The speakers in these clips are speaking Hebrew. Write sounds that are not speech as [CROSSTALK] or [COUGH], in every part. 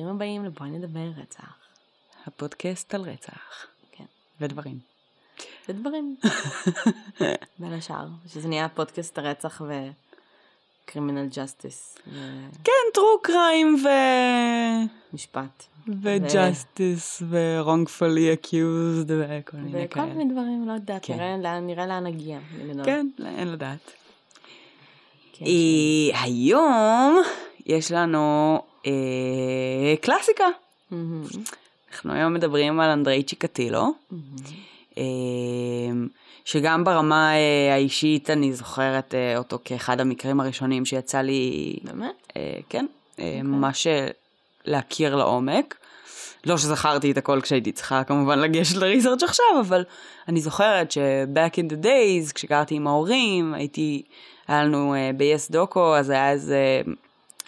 ברוכים הבאים לבואי נדבר רצח. הפודקאסט על רצח. כן. ודברים. זה דברים. [LAUGHS] בין השאר, שזה נהיה פודקאסט הרצח ו criminal justice כן, true crime ו... ומשפט. ו justice ו-wrongfully accused וכל מיני וכל כאלה. מיני דברים, לא יודעת, כן. נראה לאן- נראה לאן נגיע. כן, אין לדעת. כן, אה, היום יש לנו אה, קלאסיקה. מהמם, אנחנו היום מדברים על אנדרי צ'יקטילו. מהמם. אה, שגם ברמה אה, האישית אני זוכרת אה, אותו כאחד המקרים הראשונים שיצא לי באמת? אה, כן, אה, ממש אה, להכיר לעומק. לא שזכרתי את הכל כשהייתי צריכה כמובן לגשת לריסרצ' עכשיו, אבל אני זוכרת ש-back in the days, כשגרתי עם ההורים, הייתי, היה לנו אה, ב-yes דוקו, אז היה איזה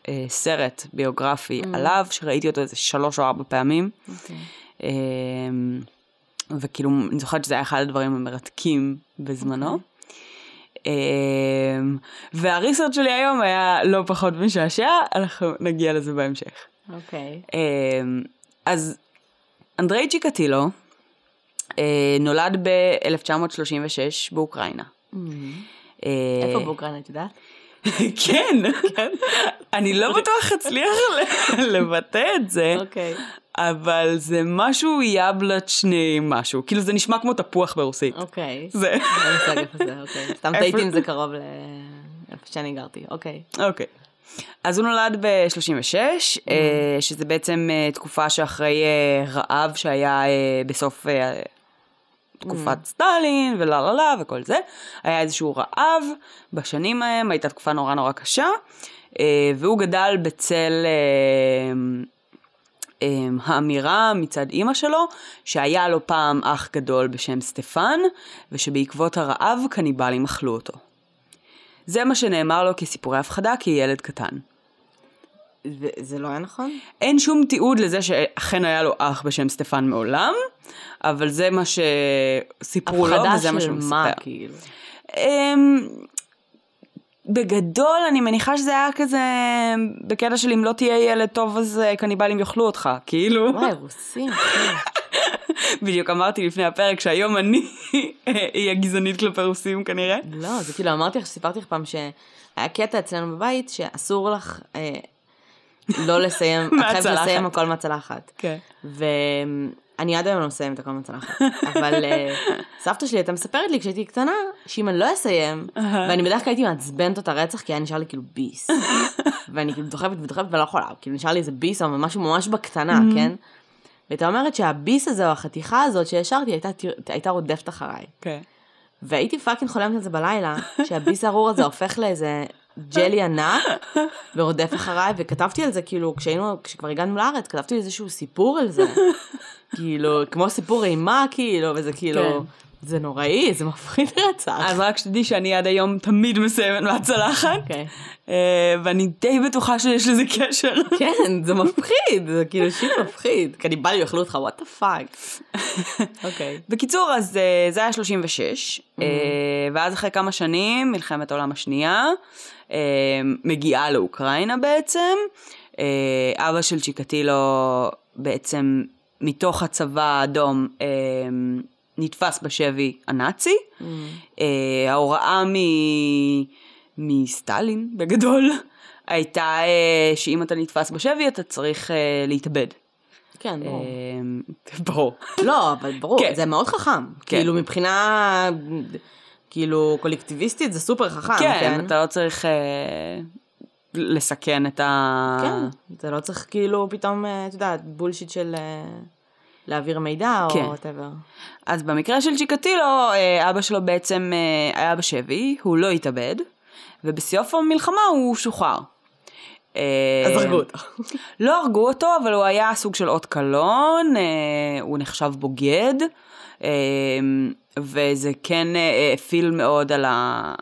אה, סרט ביוגרפי עליו, שראיתי אותו איזה שלוש או ארבע פעמים. אוקיי. אה, וכאילו, אני זוכרת שזה היה אחד הדברים המרתקים בזמנו. אה, והריסרצ' שלי היום היה לא פחות משעשע, אנחנו נגיע לזה בהמשך. אוקיי. אמ, אז אנדרי צ'יקטילו אה, נולד ב-1936 באוקראינה. אה, איפה באוקראינה, את יודעת? [LAUGHS] כן, אני לא בטוח אצליח [LAUGHS] לבטא את זה, אוקיי. אבל זה משהו יבלצ'ני משהו, כאילו זה נשמע כמו תפוח ברוסית. אוקיי. זה, זה, אוקיי. [LAUGHS] סתם טעיתי אם זה קרוב לאיפה שאני גרתי, אוקיי. אוקיי. אז הוא נולד ב-36, שזה בעצם אה, תקופה שאחרי אה, רעב שהיה אה, בסוף תקופת סטלין ולא לא לא וכל זה. היה איזשהו רעב בשנים ההם, הייתה תקופה נורא נורא קשה, אה, והוא גדל בצל אה, אה, האמירה מצד אימא שלו, שהיה לו פעם אח גדול בשם סטפן, ושבעקבות הרעב קניבלים אכלו אותו. זה מה שנאמר לו כסיפורי הפחדה כילד קטן. זה לא היה נכון? אין שום תיעוד לזה שאכן היה לו אח בשם סטפן מעולם, אבל זה מה שסיפרו לו הפחדה וזה מה של שהוא מה, מספר. כאילו? אמ, בגדול אני מניחה שזה היה כזה בקטע של אם לא תהיה ילד טוב אז אה, קניבלים יאכלו אותך, כאילו. וואי, רוסים, אחי. [LAUGHS] בדיוק אמרתי לפני הפרק שהיום אני היא הגזענית כלפי רוסים כנראה. לא, זה כאילו, אמרתי לך, סיפרתי לך פעם שהיה קטע אצלנו בבית שאסור לך אה, לא לסיים, [LAUGHS] את חייבת. לסיים הכל מהצלחת. כן. ואני עד היום לא מסיימת הכל מהצלחת. אבל אה, סבתא שלי הייתה מספרת לי כשהייתי קטנה, שאם אני לא אסיים, ואני בדרך כלל הייתי מעצבנת אותה רצח, כי היה נשאר לי כאילו ביס. [LAUGHS] ואני כאילו דוחפת ודוחפת ולא יכולה, כאילו נשאר לי איזה ביס או משהו ממש בקטנה, כן? והייתה אומרת שהביס הזה או החתיכה הזאת שהשארתי הייתה, הייתה רודפת אחריי. כן. והייתי fucking חולמת על זה בלילה, שהביס הארור הזה הופך לאיזה ג'לי ענק, ורודף אחריי, וכתבתי על זה, כאילו, כשהיינו, כשכבר הגענו לארץ, כתבתי איזשהו סיפור על זה. [LAUGHS] כאילו, כמו סיפור אימה, כאילו, וזה כאילו, כן. זה נוראי, זה מפחיד רצח. אז רק שתדעי שאני עד היום תמיד מסיימת מהצלחת. אה, ואני די בטוחה שיש לזה קשר. כן, זה מפחיד, זה כאילו shit מפחיד. קניבלים יאכלו אותך, what the fuck. אוקיי. בקיצור, אז אה, זה היה 36, אה, ואז אחרי כמה שנים, מלחמת העולם השנייה, מגיעה לאוקראינה בעצם. אבא של צ'יקטילו בעצם מתוך הצבא האדום נתפס בשבי הנאצי. אה, ההוראה מ... מסטלין בגדול [LAUGHS] הייתה אה, שאם אתה נתפס בשבי אתה צריך אה, להתאבד. כן, ברור. [LAUGHS] ברור. לא, אבל ברור, כן. זה מאוד חכם. כן. כאילו, מבחינה, כאילו, קולקטיביסטית זה סופר חכם, כן, כן? אתה לא צריך אה, לסכן את ה... כן, אתה לא צריך כאילו פתאום, את יודעת, bullshit של להעביר מידע כן. או whatever. אז במקרה של צ'יקטילו, אה, אבא שלו בעצם אה, היה בשבי, הוא לא התאבד, ובסוף המלחמה הוא שוחרר. אה, אז הרגו אותו. לא הרגו אותו, אבל הוא היה סוג של אות קלון, הוא נחשב בוגד, וזה כן הפעיל מאוד על, ה,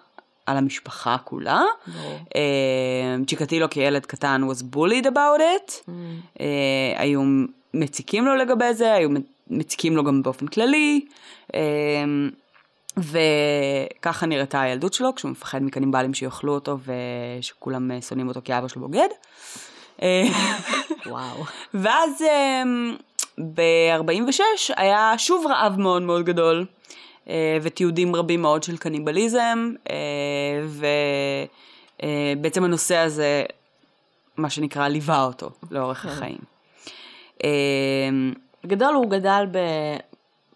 על המשפחה כולה. צ'יקטילו כילד קטן was bullied about it, Mm. היו מציקים לו לגבי זה, היו מציקים לו גם באופן כללי, אה, וככה נראתה הילדות שלו, כשהוא מפחד מקניבלים שיאכלו אותו ושכולם אה, שונאים אותו כי אבא שלו בוגד. אה, וואו. ואז ב-46 היה שוב רעב מאוד מאוד גדול, אה, ותיעודים רבים מאוד של קניבליזם, ובעצם הנושא הזה, מה שנקרא, ליווה אותו לאורך כן. החיים. בגדול הוא גדל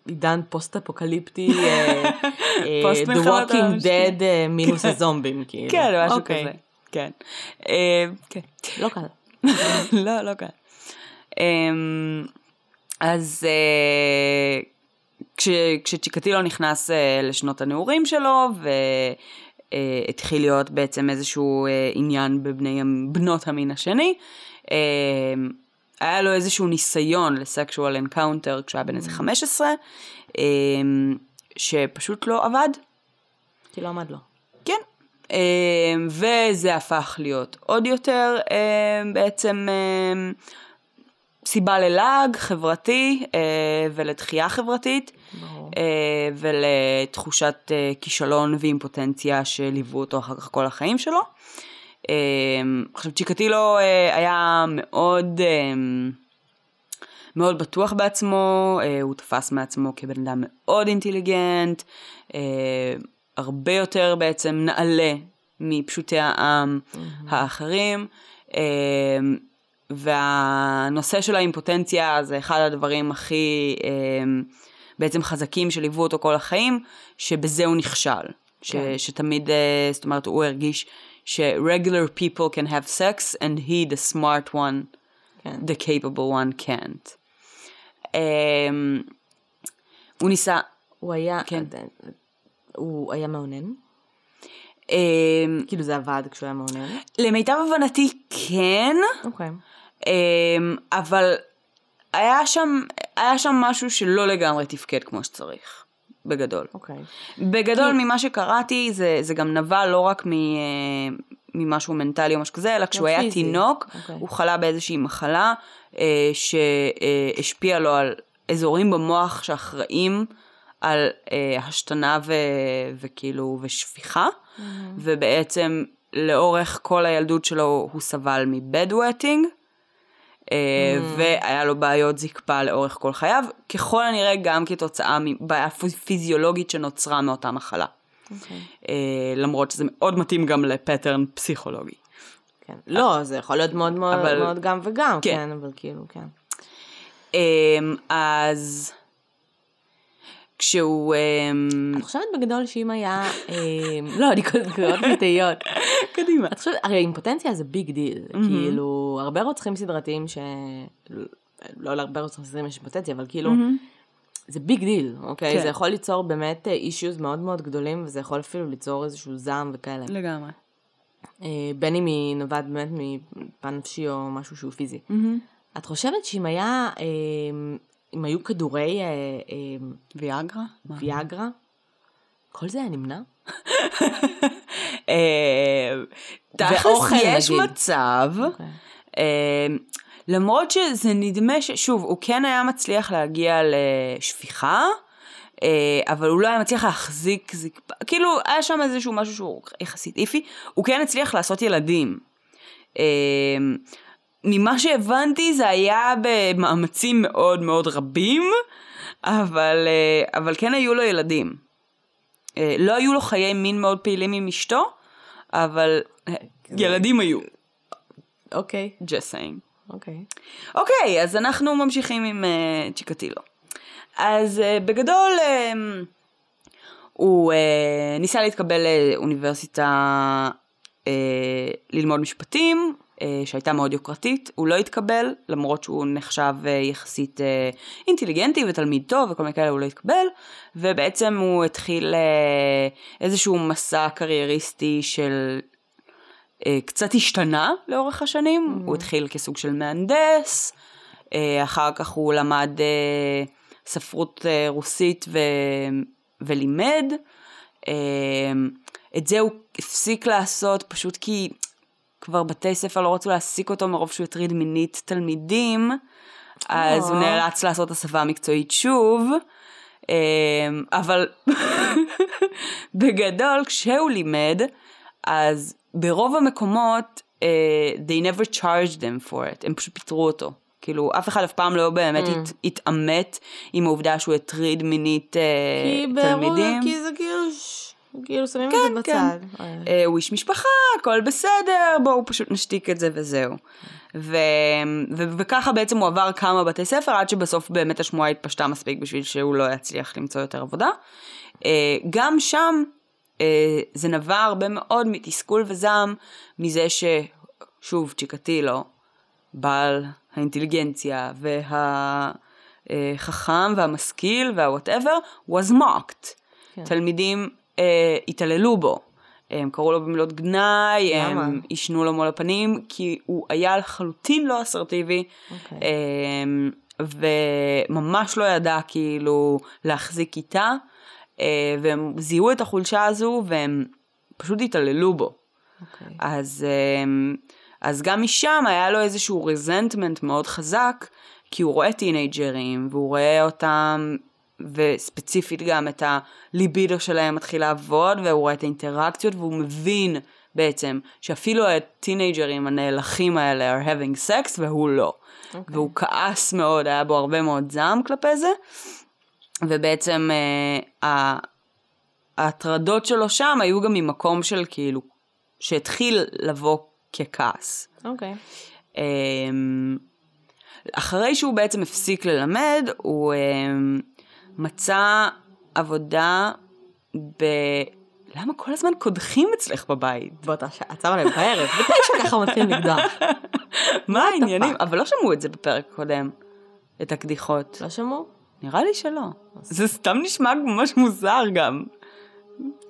בעידן פוסט-אפוקליפטי, אה, [LAUGHS] אה, פוסט The Walking Dead אה, מינוס הזומבים, כאילו. כן, משהו אוקיי. כזה. כן. כן. לא קל. [LAUGHS] לא, לא קל. אמ, אז כש, כשצ'יקטילו נכנס אה, לשנות הנעורים שלו, והתחיל להיות בעצם איזשהו עניין בבני בנות המין השני, אה, היה לו איזשהו ניסיון ל sexual encounter כשהוא היה בן איזה 15, אה, שפשוט לא עבד. כי לא עמד לו. כן. אמ, וזה הפך להיות עוד יותר אמ, בעצם אמ, סיבה ללעג חברתי אה, ולדחייה חברתית ברור. אה, ולתחושת אה, כישלון ואימפוטנציה שליוו אותו אחר כך כל החיים שלו. אמ, עכשיו צ'יקטילו אה, היה מאוד אמ, מאוד בטוח בעצמו, אה, הוא תפס מעצמו כבן אדם מאוד אינטליגנט, אה, הרבה יותר בעצם נעלה מפשוטי העם האחרים, אה, והנושא של האימפוטנציה זה אחד הדברים הכי בעצם חזקים שליוו אותו כל החיים, שבזה הוא נכשל. ש, כן. שתמיד, זאת אומרת, הוא הרגיש ש-regular people can have sex and he the smart one כן. the capable one can't. Um, הוא ניסה, הוא היה, כן. הוא היה מאונן? um, כאילו זה עבד כשהוא היה מאונן? למיטב הבנתי כן, אוקיי. um, אבל היה שם, היה שם משהו שלא לגמרי תפקד כמו שצריך, בגדול. אוקיי. בגדול ממה שקראתי זה, זה גם נבע לא רק מ, אה, ממשהו מנטלי או משהו כזה, אלא כשהוא היה פיזי. תינוק, אוקיי. הוא חלה באיזושהי מחלה אה, שהשפיעה לו על אזורים במוח שאחראים על אה, השתנה ו, וכאילו ושפיכה, ובעצם לאורך כל הילדות שלו הוא סבל מבדווטינג. אה, והיה לו בעיות זקפה לאורך כל חייו, ככל הנראה גם כתוצאה מבעיה פיז- פיזיולוגית שנוצרה מאותה מחלה. אוקיי. אה, למרות שזה מאוד מתאים גם ל pattern פסיכולוגי. כן. לא, זה יכול להיות מאוד מאוד אבל- מאוד גם וגם, כן. כן, אבל כאילו, כן. אמ, אז כשהוא... אמ, אני חושבת בגדול שאם היה, אה, לא, אני קוראת לי תהיות. קדימה. את חושבת, הרי אימפוטנציה זה big deal, כאילו, הרבה רוצחים סדרתיים ש... לא להרבה רוצחים סדרתיים יש אימפוטנציה, אבל כאילו, זה big deal, אוקיי? כן. זה יכול ליצור באמת אישיוז מאוד מאוד גדולים, וזה יכול אפילו ליצור איזשהו זעם וכאלה. לגמרי. אה, בין אם היא נובעת באמת מפן נפשי או משהו שהוא פיזי. את חושבת שאם היה, אה, אם היו כדורי אה, אה, ויאגרה? ויאגרה, כל זה היה נמנע? [LAUGHS] אה, תכלס יש. מצב, אוקיי. למרות שזה נדמה ש... שוב, הוא כן היה מצליח להגיע לשפיכה, אבל הוא לא היה מצליח להחזיק זקפה, כאילו היה שם איזשהו משהו שהוא יחסית איפי, הוא כן הצליח לעשות ילדים. ממה שהבנתי זה היה במאמצים מאוד מאוד רבים, אבל, אה, אבל כן היו לו ילדים. אה, לא היו לו חיי מין מאוד פעילים עם אשתו, אבל אה, ילדים היו. אוקיי, just saying. אוקיי. אוקיי, אז אנחנו ממשיכים עם uh, צ'יקטילו. אז uh, בגדול uh, הוא uh, ניסה להתקבל לאוניברסיטה uh, ללמוד משפטים, שהייתה מאוד יוקרתית, הוא לא התקבל, למרות שהוא נחשב uh, יחסית uh, אינטליגנטי ותלמיד טוב וכל מיני כאלה הוא לא התקבל, ובעצם הוא התחיל איזשהו מסע קרייריסטי של אה, קצת השתנה לאורך השנים, הוא התחיל כסוג של מהנדס, אה, אחר כך הוא למד אה, ספרות אה, רוסית ו... ולימד. אה, את זה הוא הפסיק לעשות פשוט כי כבר בתי ספר לא רצו להעסיק אותו מרוב שהוא הטריד מינית תלמידים, אז הוא אה. נאלץ לעשות הסבה מקצועית שוב. אה, אבל [LAUGHS] בגדול, כשהוא לימד, אז ברוב המקומות, uh, they never charged them for it, הם פשוט פיטרו אותו. כאילו, אף אחד אף פעם לא באמת Mm. הת, התעמת עם העובדה שהוא הטריד מינית כי uh, באירוע, תלמידים. כי זה כאילו, כאילו שמים כן, את זה כן. בצד. אה. אה, הוא איש משפחה, הכל בסדר, בואו פשוט נשתיק את זה וזהו. ו... ו... וככה בעצם הוא עבר כמה בתי ספר, עד שבסוף באמת השמועה התפשטה מספיק בשביל שהוא לא יצליח למצוא יותר עבודה. אה, גם שם אה, זה נבע הרבה מאוד מתסכול וזעם מזה ששוב, צ'יקטילו, בעל האינטליגנציה והחכם והמשכיל והוואטאבר, was mocked. כן. תלמידים אה, התעללו בו. הם קראו לו במילות גנאי, למה? הם עישנו לו מול הפנים, כי הוא היה לחלוטין לא אסרטיבי, אוקיי. אמ, וממש לא ידע כאילו להחזיק כיתה, אה, והם זיהו את החולשה הזו והם פשוט התעללו בו. אוקיי. אז, אמ, אז גם משם היה לו איזשהו רזנטמנט מאוד חזק, כי הוא רואה טינג'רים, והוא רואה אותם, וספציפית גם את הליבידו שלהם מתחיל לעבוד, והוא רואה את האינטראקציות, והוא מבין בעצם שאפילו הטינג'רים הנאלחים האלה are having sex, והוא לא. אוקיי. והוא כעס מאוד, היה בו הרבה מאוד זעם כלפי זה, ובעצם אה, ההטרדות שלו שם היו גם ממקום של כאילו, שהתחיל לבוא ככעס. אוקיי. אמ, אחרי שהוא בעצם הפסיק ללמד, הוא אמ, מצא עבודה ב... למה כל הזמן קודחים אצלך בבית? באותה שעה, עצר עליהם בערב, בתשע ככה מתחילים לקדוח. [LAUGHS] מה העניינים? אבל לא שמעו את זה בפרק הקודם, את הקדיחות. לא שמעו? נראה לי שלא. זה סתם נשמע ממש מוזר גם.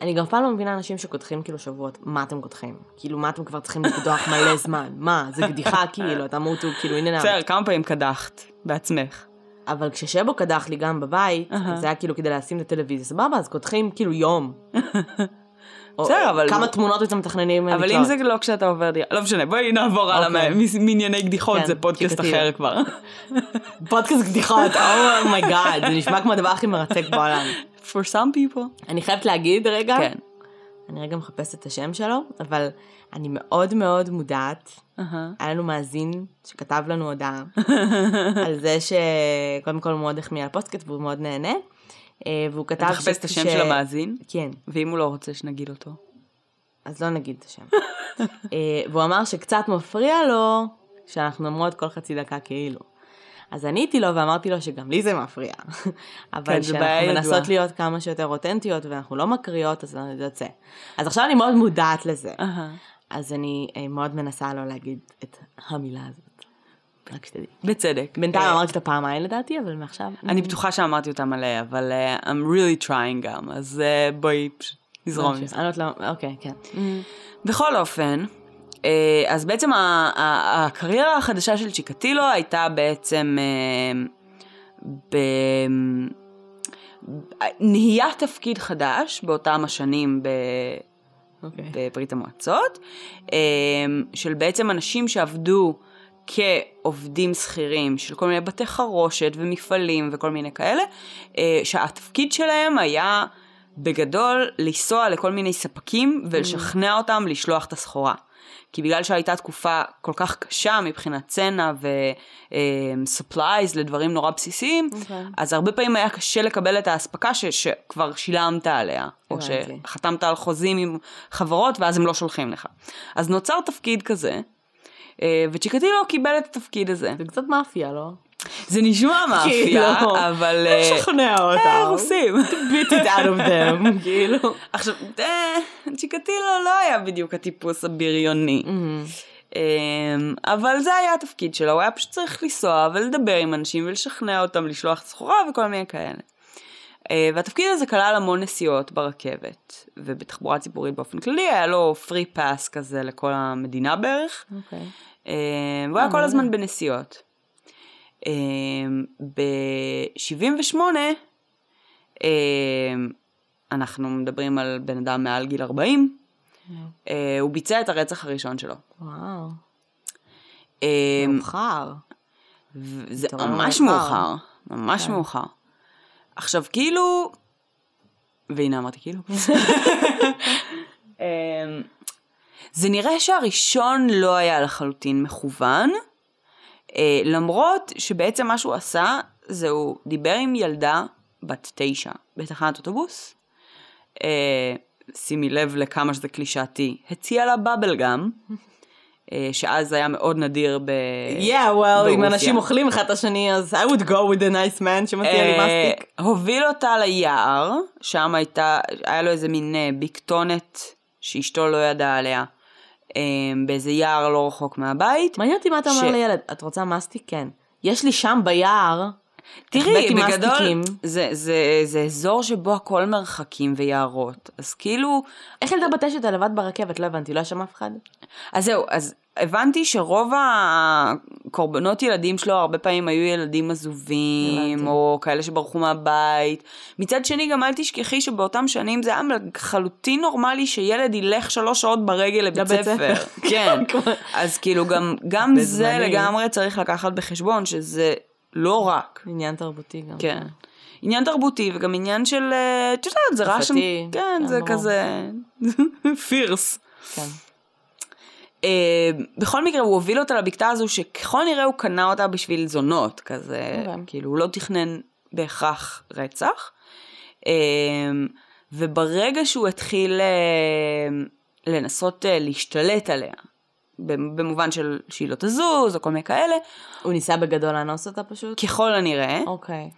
אני גם פעם לא מבינה אנשים שקודחים כאילו שבועות, מה אתם קודחים? כאילו, מה אתם כבר צריכים לקדוח מלא זמן? מה, זה קדיחה [LAUGHS] כאילו, אתה אמור כאילו, הנה בסדר, כמה פעמים קדחת בעצמך? אבל כששבו קדח לי גם בבית, אהה. זה היה כאילו כדי לשים את הטלוויזיה, סבבה, אז קודחים כאילו יום. [LAUGHS] בסדר, אבל- כמה תמונות אתם מתכננים אבל אם לקלוט? זה לא כשאתה עובר דירה, לא משנה, בואי נעבור הלאה אוקיי. מ- מענייני קדיחות, כן, זה פודקאסט. אחר כבר. [LAUGHS] פודקאסט קדיחות, oh my God, זה נשמע כמו הדבר הכי מרתק בעולם. For some people. אני חייבת להגיד רגע, כן. אני רגע מחפשת את השם שלו, אבל אני מאוד מאוד מודעת. אהה. היה לנו מאזין שכתב לנו הודעה [LAUGHS] על זה שקודם כל מאוד החמיא על הפודקאסט והוא מאוד נהנה. אה, והוא כתב... אתה מחפש את השם ש- של המאזין, כן, ואם הוא לא רוצה שנגיד אותו. אז לא נגיד את השם. אה, והוא אמר שקצת מפריע לו שאנחנו אומרות כל חצי דקה כאילו. אז עניתי לו ואמרתי לו שגם לי זה מפריע. [LAUGHS] אבל כן, שאנחנו. מנסות להיות כמה שיותר אותנטיות ואנחנו לא מקריאות, אז זה יוצא. אז עכשיו אני מאוד מודעת לזה. אהה. אז אני אה, מאוד מנסה לא להגיד את המילה הזאת. רק שתדעי. בצדק. בינתיים אה, אמרתי אותה פעמיים לדעתי, אבל מעכשיו... אני בטוחה שאמרתי אותה מלא, אבל אה, I'm really trying גם, אז בואי נזרום. אני לא למה, אוקיי, כן. בכל אופן, אז בעצם הקריירה החדשה של צ'יקטילו הייתה בעצם ב... נהיה תפקיד חדש באותם השנים ב... אוקיי. בברית המועצות, אה, של בעצם אנשים שעבדו כעובדים שכירים של כל מיני בתי חרושת ומפעלים וכל מיני כאלה, אה, שהתפקיד שלהם היה בגדול לנסוע לכל מיני ספקים ולשכנע אותם לשלוח את הסחורה. כי בגלל שהייתה תקופה כל כך קשה מבחינת צנע ו-supplies לדברים נורא בסיסיים, אוקיי. אז הרבה פעמים היה קשה לקבל את האספקה ש- שכבר שילמת עליה, או. שחתמת על חוזים עם חברות ואז הם לא שולחים לך. אז נוצר תפקיד כזה, אה, וצ'יקטילו קיבל את התפקיד הזה. זה קצת מאפיה, לא? זה נשמע כאילו, אבל... אה, לשכנע אותם. אה, רוסים. beat it out of them, [LAUGHS] כאילו. עכשיו, אה, צ'יקטילו לא היה בדיוק הטיפוס הבריוני. Mm-hmm. אמ, אבל זה היה התפקיד שלו, הוא היה פשוט צריך לנסוע ולדבר עם אנשים ולשכנע אותם לשלוח סחורה וכל מיני כאלה. אה, והתפקיד הזה כלל המון נסיעות ברכבת ובתחבורה ציבורית באופן כללי, היה לו פרי פאס כזה לכל המדינה בערך, אוקיי. אה, והוא היה כל. הזמן בנסיעות. ב-78 אנחנו מדברים על בן אדם מעל גיל 40, אה, הוא ביצע את הרצח הראשון שלו. וואו. אה, מאוחר. זה ממש מאוחר. ממש כן. מאוחר. עכשיו כאילו, והנה אמרתי כאילו, [LAUGHS] אמ, זה נראה שהראשון לא היה לחלוטין מכוון, למרות שבעצם מה שהוא עשה, זה הוא דיבר עם ילדה בת תשע בתחנת אוטובוס, אה, שימי לב לכמה שזה קלישאתי, הציע לה בבל גם, אה, שאז היה מאוד נדיר ב... Yeah, well, אם. אנשים אוכלים אחד את השני, אז I would go with a nice man שמציע לי אה, מסטיק. הוביל אותה ליער, שם הייתה, היה לו איזה מין אה, בקתונת שאשתו לא ידעה עליה, אה, באיזה יער לא רחוק מהבית. מעניין אותי מה אתה אומר לילד, את רוצה מסטיק? כן. יש לי שם ביער, תראי, בגדול, מסטיקים. זה, זה, זה אזור שבו הכל מרחקים ויערות, אז כאילו, איך ילדה בת תשע לבד ברכבת? לא הבנתי, לא היה שם אף אחד? אז זהו, אז הבנתי שרוב הקורבנות ילדים שלו הרבה פעמים היו ילדים עזובים, הבנתי. או כאלה שברחו מהבית. מצד שני, גם אל תשכחי שבאותם שנים זה היה לחלוטין נורמלי שילד ילך שלוש שעות ברגל לבית לבית ספר. כן. [LAUGHS] אז כאילו גם, גם זה. לגמרי צריך לקחת בחשבון, שזה לא רק. עניין תרבותי גם. כן. עניין תרבותי וגם עניין של, אה, את יודעת, זה רעש, שפתי. כן, כן, זה ברור. כזה [LAUGHS] פירס. כן. אה, בכל מקרה הוא הוביל אותה לבקתה הזו שככל נראה הוא קנה אותה בשביל זונות כזה, אוקיי. כאילו הוא לא תכנן בהכרח רצח. אה, וברגע שהוא התחיל אה, לנסות אה, להשתלט עליה, במובן של שהיא לא תזוז או כל מיני כאלה, הוא ניסה בגדול לאנוס אותה פשוט? ככל הנראה, אוקיי.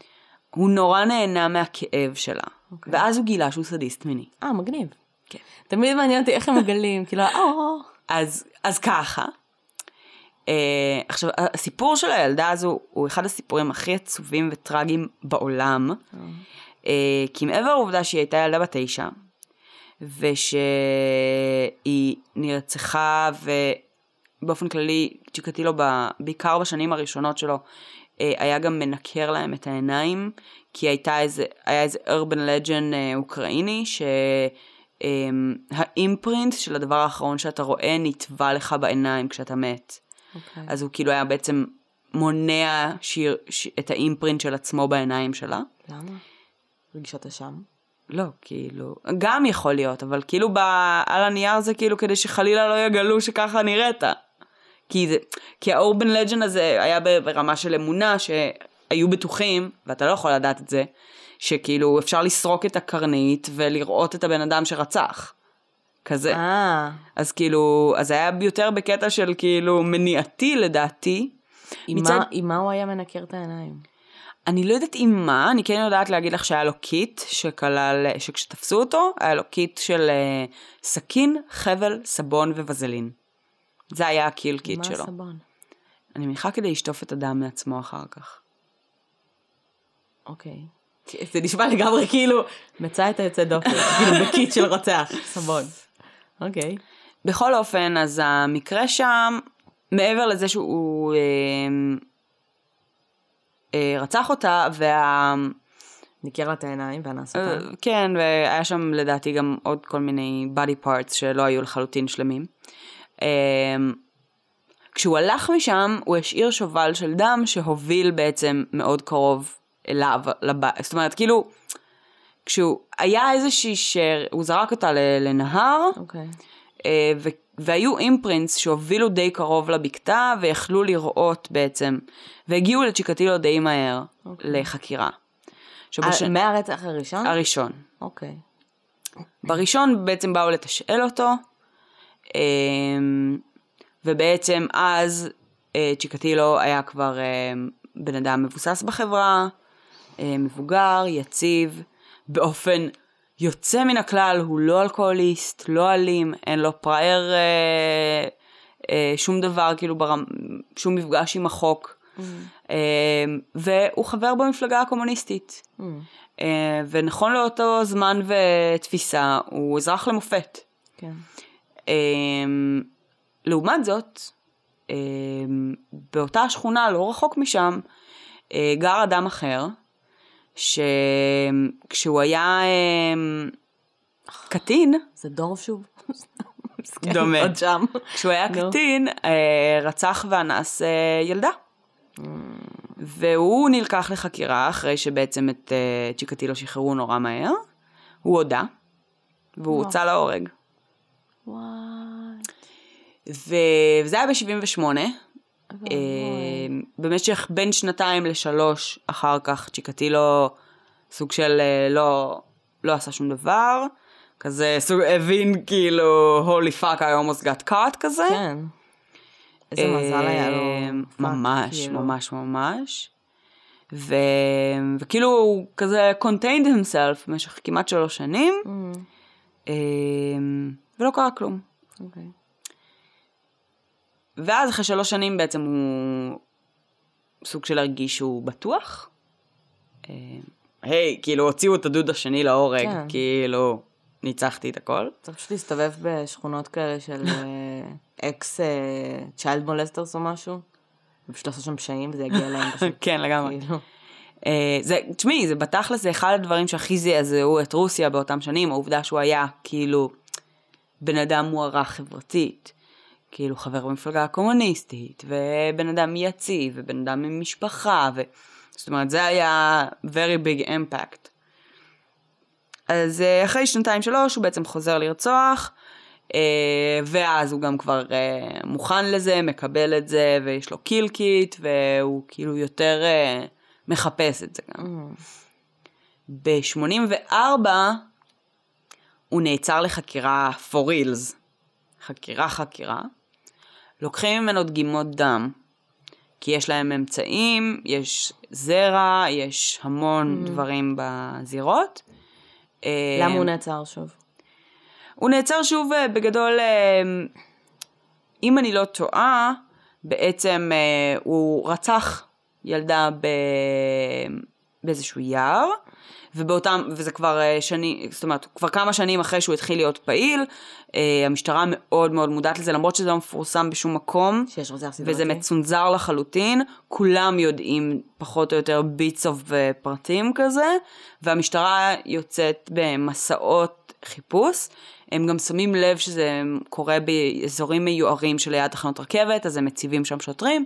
הוא נורא נהנה מהכאב שלה. אוקיי. ואז הוא גילה שהוא סדיסט מיני. אה, מגניב. כן. תמיד מעניין אותי איך הם מגלים, כאילו, או, אז, אז ככה. Uh, עכשיו, הסיפור של הילדה הזו הוא אחד הסיפורים הכי עצובים וטרגיים בעולם. Uh, כי מעבר לעובדה שהיא הייתה ילדה בת תשע, ושהיא נרצחה, ובאופן כללי, צ'יקטילו, ב- בעיקר בשנים הראשונות שלו, uh, היה גם מנקר להם את העיניים, כי הייתה איזה, היה איזה urban legend uh, אוקראיני, שהאימפרינט של הדבר האחרון שאתה רואה נטבע לך בעיניים כשאתה מת. אוקיי. אז הוא כאילו היה בעצם מונע שיר, ש, את האימפרינט של עצמו בעיניים שלה. למה? רגשות אשם? לא, כאילו, גם יכול להיות, אבל כאילו ב, על הנייר זה כאילו כדי שחלילה לא יגלו שככה נראית. כי, זה, כי ה urban legend הזה היה ברמה של אמונה שהיו בטוחים, ואתה לא יכול לדעת את זה, שכאילו אפשר לסרוק את הקרנית ולראות את הבן אדם שרצח. כזה. אה, אז כאילו, אז היה יותר בקטע של כאילו מניעתי לדעתי. עם מצד- מה- עם מה הוא היה מנקר את העיניים? אני לא יודעת עם מה, אני כן יודעת להגיד לך שהיה לו kit שכלל, שכשתפסו אותו, היה לו kit של אה, סכין, חבל, סבון ווזלין. זה היה ה kill kit מה שלו. הסבון? אני מניחה כדי לשטוף את הדם מעצמו אחר כך. אוקיי. זה נשמע לגמרי כאילו, מצא את היוצא דופן, [LAUGHS] כאילו ב kit של רוצח, סבון. אוקיי. בכל אופן, אז המקרה שם, מעבר לזה שהוא אה, אה, רצח אותה, וה... ניקר לה את העיניים ואנס אה, אותה. כן, והיה שם לדעתי גם עוד כל מיני body parts שלא היו לחלוטין שלמים. אה, כשהוא הלך משם, הוא השאיר שובל של דם שהוביל בעצם מאוד קרוב אליו, לבית. זאת אומרת, כאילו, כשהוא היה איזושהי שר, הוא זרק אותה לנהר, אוקיי. אה, ו- והיו אימפרינטס שהובילו די קרוב לבקתה ויכלו לראות בעצם, והגיעו לצ'יקטילו די מהר אוקיי. לחקירה. עכשיו, אה, בש- מהרצח הראשון? הראשון. אוקיי. בראשון בעצם באו לתשאל אותו, אמ, ובעצם אז אה, צ'יקטילו היה כבר אה, בן אדם מבוסס בחברה, אה, מבוגר, יציב, באופן יוצא מן הכלל, הוא לא אלכוהוליסט, לא אלים, אין לו פראייר, אה, אה, שום דבר, כאילו, ברמ... שום מפגש עם החוק. אה, והוא חבר במפלגה הקומוניסטית. Mm. אה, ונכון לאותו זמן ותפיסה, הוא אזרח למופת. כן. אה, לעומת זאת, אה, באותה שכונה, לא רחוק משם, אה, גר אדם אחר, שכשהוא היה אה, קטין, זה דור שוב. [LAUGHS] דומה. עוד שם. כשהוא היה. קטין, אה, רצח ואנס אה, ילדה. והוא נלקח לחקירה אחרי שבעצם את צ'יקטילו שחררו נורא מהר. הוא הודה, והוא. הוצא להורג. וואי. וזה היה ב-78. אה, במשך בין שנתיים לשלוש אחר כך צ'יקטילו סוג של אה, לא, לא עשה שום דבר. כזה סוג הבין כאילו holy fuck I almost got caught כזה. כן. איזה מזל היה לו. ממש, כאילו. ממש ממש. ו... וכאילו הוא כזה contained himself במשך כמעט שלוש שנים, Mm, אה, ולא קרה כלום. אוקיי. ואז אחרי שלוש שנים בעצם הוא סוג של הרגיש שהוא בטוח. אה, היי, כאילו הוציאו את הדוד השני להורג, כן. כאילו ניצחתי את הכל. צריך פשוט להסתובב בשכונות כאלה של אה, אקס צ'יילד מולסטרס או משהו, ופשוט לעשות שם פשעים וזה יגיע אליהם פשוט. [LAUGHS] כן, לגמרי. כאילו. אה, זה, תשמעי, זה בתכלס זה אחד הדברים שהכי זעזעו את רוסיה באותם שנים, העובדה שהוא היה כאילו בן אדם מוערך חברתית, כאילו חבר במפלגה הקומוניסטית, ובן אדם יציב, ובן אדם עם משפחה, ו... זאת אומרת, זה היה very big impact. אז אה, אחרי שנתיים שלוש הוא בעצם חוזר לרצוח, אה, ואז הוא גם כבר אה, מוכן לזה, מקבל את זה, ויש לו קיל קיט, והוא כאילו יותר מחפש את זה גם. ב-84 הוא נעצר לחקירה for reals, חקירה חקירה, לוקחים ממנו דגימות דם, כי יש להם אמצעים, יש זרע, יש המון דברים בזירות. אה, למה הוא נעצר שוב? הוא נעצר שוב אה, בגדול, אה, אם אני לא טועה, בעצם אה, הוא רצח ילדה ב... באיזשהו יער, ובאותם, וזה כבר אה, שנים, זאת אומרת, כבר כמה שנים אחרי שהוא התחיל להיות פעיל, אה, המשטרה מאוד מאוד מודעת לזה, למרות שזה לא מפורסם בשום מקום. שיש רוצח סדרתי? וזה מצונזר לחלוטין, כולם יודעים פחות או יותר ביטס אוף פרטים כזה, והמשטרה יוצאת במסעות חיפוש. הם גם שמים לב שזה קורה באזורים מיוערים שליד תחנות רכבת, אז הם מציבים שם שוטרים.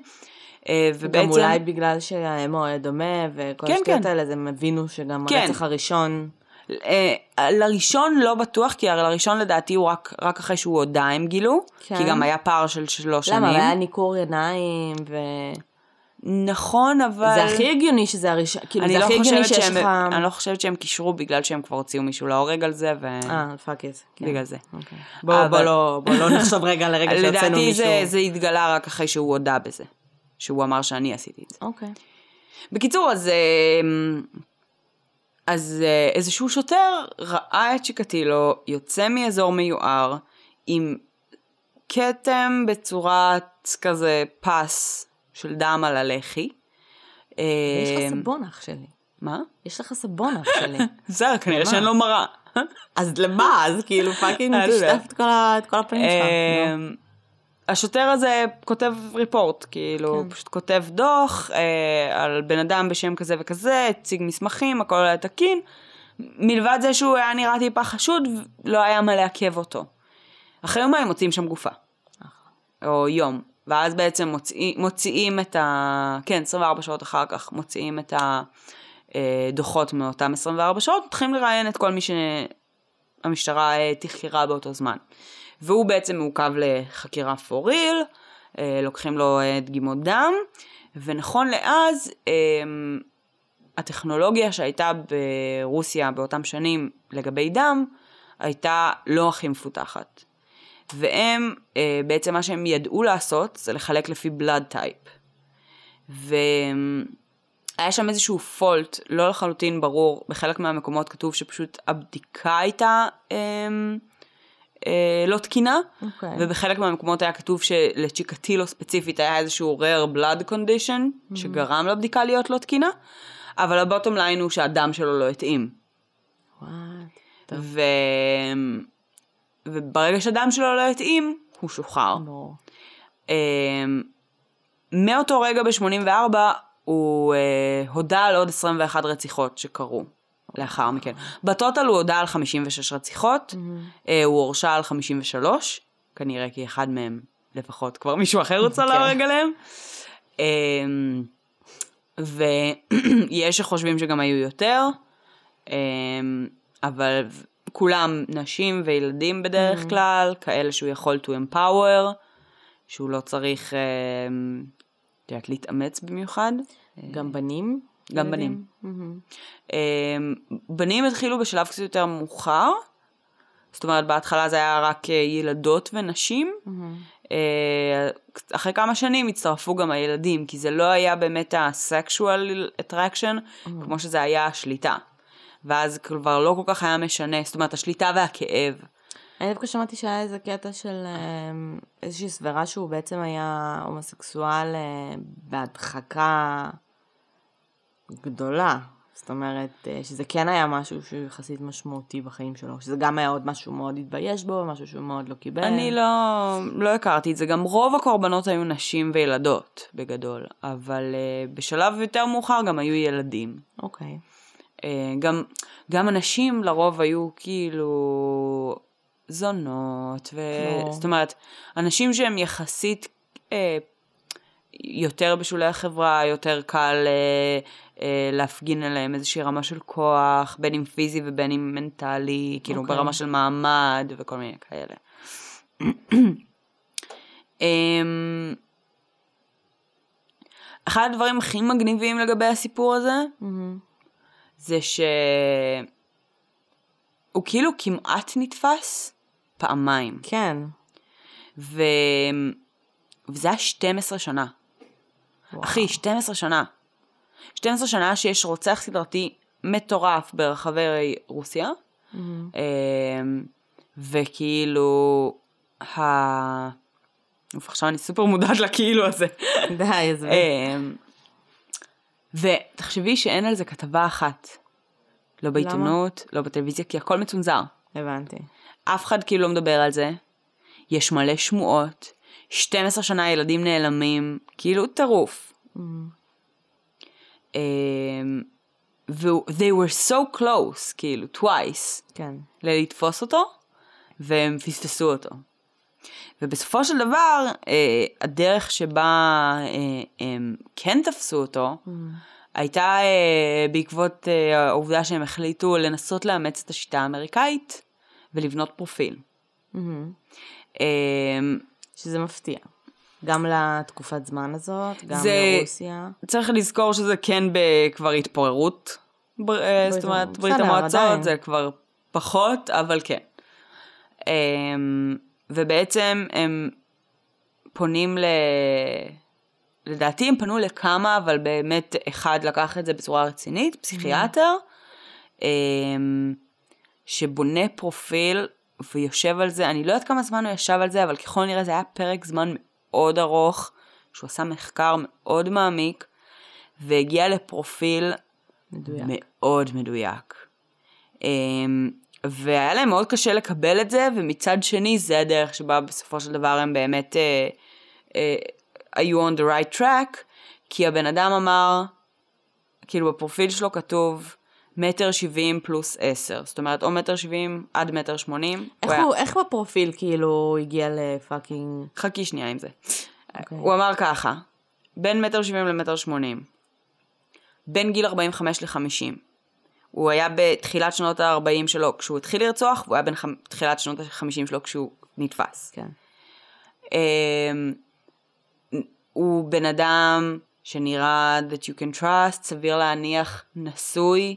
אה, ובעצם... גם אולי בגלל שהמועד דומה וכל כן, השטויות כן. האלה, אז הם הבינו שגם כן. הרצח הראשון... אה, לראשון לא בטוח, כי הרי לראשון לדעתי הוא רק, רק אחרי שהוא הודה הם גילו, כן. כי גם היה פער של שלוש שנים. למה? היה ניקור עיניים, ו... נכון, אבל... זה הכי הגיוני שזה הראשון, כאילו זה לא הכי הגיוני שיש שהם, לך... אני לא חושבת שהם קישרו בגלל שהם כבר הוציאו מישהו להורג על זה, ו... אה, fuck it. בגלל זה. אוקיי. בוא, בוא, אבל- לא, בוא לא נחשוב רגע לרגע [LAUGHS] שהוצאנו לדעתי מישהו. זה, זה התגלה רק אחרי שהוא הודה בזה. שהוא אמר שאני עשיתי את זה. אוקיי. בקיצור, אז, אה, אז אה, איזשהו שוטר ראה את צ'יקטילו יוצא מאזור מיוער עם כתם בצורת כזה פס של דם על הלחי. יש אה, לך סבון אח שלי. מה? יש לך סבון אח שלי. [LAUGHS] זהו, כנראה? שאין לו מראה. [LAUGHS] אז למה? אז כאילו fucking לא. תשטף את כל הפנים שלך. השוטר הזה כותב ריפורט, כאילו, כן. פשוט כותב דוח אה, על בן אדם בשם כזה וכזה, הציג מסמכים, הכל היה תקין. מלבד זה שהוא היה נראה טיפה חשוד, לא היה מה לעכב אותו. אחרי יומיים מוצאים שם גופה. או יום. ואז בעצם מוציא, מוציאים את ה... כן, 24 שעות אחר כך מוציאים את הדוחות מאותם 24 שעות, מתחילים לראיין את כל מי שהמשטרה אה, תחקרה באותו זמן. והוא בעצם מעוכב לחקירה real, אה, לוקחים לו אה, דגימות דם, ונכון לאז, אה, הטכנולוגיה שהייתה ברוסיה באותם שנים לגבי דם, הייתה לא הכי מפותחת. והם, בעצם מה שהם ידעו לעשות זה לחלק לפי blood type. והיה שם איזשהו fault, לא לחלוטין ברור, בחלק מהמקומות כתוב שפשוט הבדיקה הייתה אה, אה, לא תקינה, אוקיי. ובחלק מהמקומות היה כתוב שלצ'יקטילו ספציפית היה איזשהו rare blood condition, שגרם לבדיקה להיות לא תקינה, אבל הבוטום ליין הוא שהדם שלו לא התאים. ו... וברגע שהדם שלו לא התאים, הוא שוחרר. אמ, מאותו רגע ב-84 הוא אה, הודה על עוד 21 רציחות שקרו לאחר מכן. בטוטל הוא הודה על 56 רציחות, אה, הוא הורשע על 53, כנראה כי אחד מהם לפחות כבר מישהו אחר רוצה כן. להורג עליהם. אמ, ויש שחושבים שגם היו יותר, אמ, אבל כולם נשים וילדים בדרך כלל, כאלה שהוא יכול to empower. שהוא לא צריך, אה, את יודעת, להתאמץ במיוחד. גם בנים? גם? בנים. מהמם. אה, בנים התחילו בשלב קצת יותר מאוחר, זאת אומרת בהתחלה זה היה רק אה, ילדות ונשים, מהמם. אה, אחרי כמה שנים הצטרפו גם הילדים, כי זה לא היה באמת ה-sexual attraction, כמו שזה היה השליטה. ואז כבר לא כל כך היה משנה, זאת אומרת השליטה והכאב. אני דווקא שמעתי שהיה איזה קטע של אה, איזושהי סברה שהוא בעצם היה הומוסקסואל בהדחקה גדולה. זאת אומרת, אה, שזה כן היה משהו שהוא יחסית משמעותי בחיים שלו, שזה גם היה עוד משהו שהוא מאוד התבייש בו, משהו שהוא מאוד לא קיבל. אני לא, לא הכרתי את זה, גם רוב הקורבנות היו נשים וילדות בגדול, אבל uh, בשלב יותר מאוחר גם היו ילדים. אוקיי. Uh, גם, גם הנשים לרוב היו כאילו זונות, ו... כמו? זאת אומרת, אנשים שהם יחסית uh, יותר בשולי החברה, יותר קל uh, להפגין עליהם איזושהי רמה של כוח, בין אם פיזי ובין אם מנטלי, כאילו אוקיי. ברמה של מעמד וכל מיני כאלה. [CLEARS THROAT] אמ, אחד הדברים הכי מגניבים לגבי הסיפור הזה, מהמם. זה שהוא כאילו כמעט נתפס פעמיים. כן. ו... וזה היה 12 שנה. וואו. אחי, 12 שנה. 12 שנה שיש רוצח סדרתי מטורף ברחבי רוסיה, מהמם. אמ, וכאילו, ה... אוף, עכשיו אני סופר מודעת לכאילו הזה. די, עזבי. אמ, ותחשבי שאין על זה כתבה אחת. לא בעיתונות, לא בטלוויזיה, כי הכל מצונזר. הבנתי. אף אחד כאילו לא מדבר על זה. יש מלא שמועות. 12 שנה ילדים נעלמים, כאילו טירוף. מהמם. אמ, ו- they were so close, כאילו, twice, כן. ללתפוס אותו, והם פספסו אותו. ובסופו של דבר, אה, הדרך שבה אה, הם כן תפסו אותו, מהמם. הייתה אה, בעקבות אה, העובדה שהם החליטו לנסות לאמץ את השיטה האמריקאית ולבנות פרופיל. מהמם. אה, שזה מפתיע. גם לתקופת זמן הזאת, גם זה- לרוסיה. צריך לזכור שזה כן בכבר התפוררות, בר- אה, זאת אומרת. ברית בסדר, המועצות עדיין. זה כבר פחות, אבל כן. אמ, ובעצם הם פונים ל... לדעתי הם פנו לכמה, אבל באמת אחד לקח את זה בצורה רצינית, פסיכיאטר, אמ, שבונה פרופיל ויושב על זה, אני לא יודעת כמה זמן הוא ישב על זה, אבל ככל הנראה זה היה פרק זמן מאוד ארוך, שהוא עשה מחקר מאוד מעמיק, והגיע לפרופיל מדויק. מאוד מדויק. אמ, והיה להם מאוד קשה לקבל את זה, ומצד שני זה הדרך שבה בסופו של דבר הם באמת אה, אה, היו on the right track, כי הבן אדם אמר, כאילו בפרופיל שלו כתוב מטר שבעים פלוס עשר, זאת אומרת או מטר שבעים עד מטר שמונים. איך הוא, איך בפרופיל כאילו הגיע לפאקינג... חכי שנייה עם זה. אוקיי. הוא אמר ככה, בין מטר שבעים למטר שמונים, בין גיל 45 ל-50. הוא היה בתחילת שנות ה-40 שלו כשהוא התחיל לרצוח, והוא היה בין תחילת שנות ה-50 שלו כשהוא נתפס. כן. אמ, הוא בן אדם שנראה that you can trust, סביר להניח נשוי,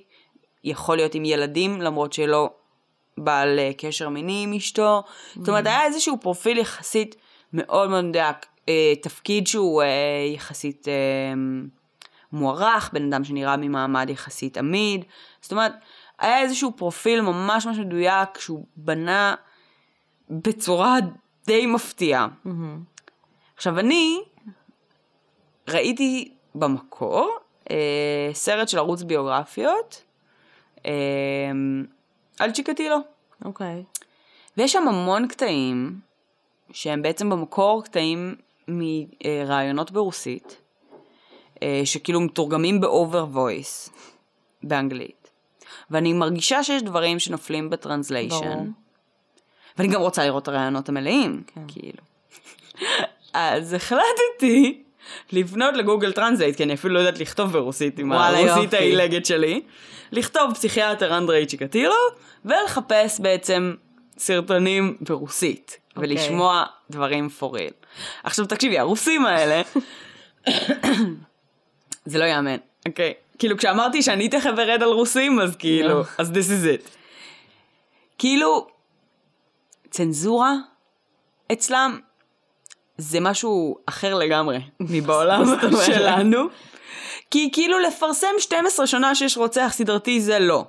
יכול להיות עם ילדים, למרות שלא בעל אה, קשר מיני עם אשתו. זאת אומרת, היה איזשהו פרופיל יחסית מאוד מאוד מדויק, אה, תפקיד שהוא אה, יחסית אה, מוערך, בן אדם שנראה ממעמד יחסית עמיד. זאת אומרת, היה איזשהו פרופיל ממש ממש מדויק שהוא בנה בצורה די מפתיעה. מהמם. עכשיו אני ראיתי במקור אה, סרט של ערוץ ביוגרפיות על צ'יקטילו. אוקיי. ויש שם המון קטעים שהם בעצם במקור קטעים מרעיונות ברוסית, אה, שכאילו מתורגמים ב over voice באנגלית. ואני מרגישה שיש דברים שנופלים ב translation. ואני גם רוצה לראות את הרעיונות המלאים, כן. כאילו. [LAUGHS] אז החלטתי לפנות ל Google Translate, כי אני אפילו לא יודעת לכתוב ברוסית עם הרוסית. העילגת שלי. לכתוב פסיכיאטר אנדרי צ'יקטילו, ולחפש בעצם סרטונים ברוסית, אוקיי. ולשמוע דברים for real. עכשיו תקשיבי, הרוסים האלה, [COUGHS] זה לא יאמן, אוקיי? כאילו כשאמרתי שאני תכף ארד על רוסים, אז כאילו, לא. אז this is it. כאילו, צנזורה אצלם זה משהו אחר לגמרי מבעולם? שלנו. כי כאילו לפרסם 12 שנה שיש רוצח סדרתי זה לא.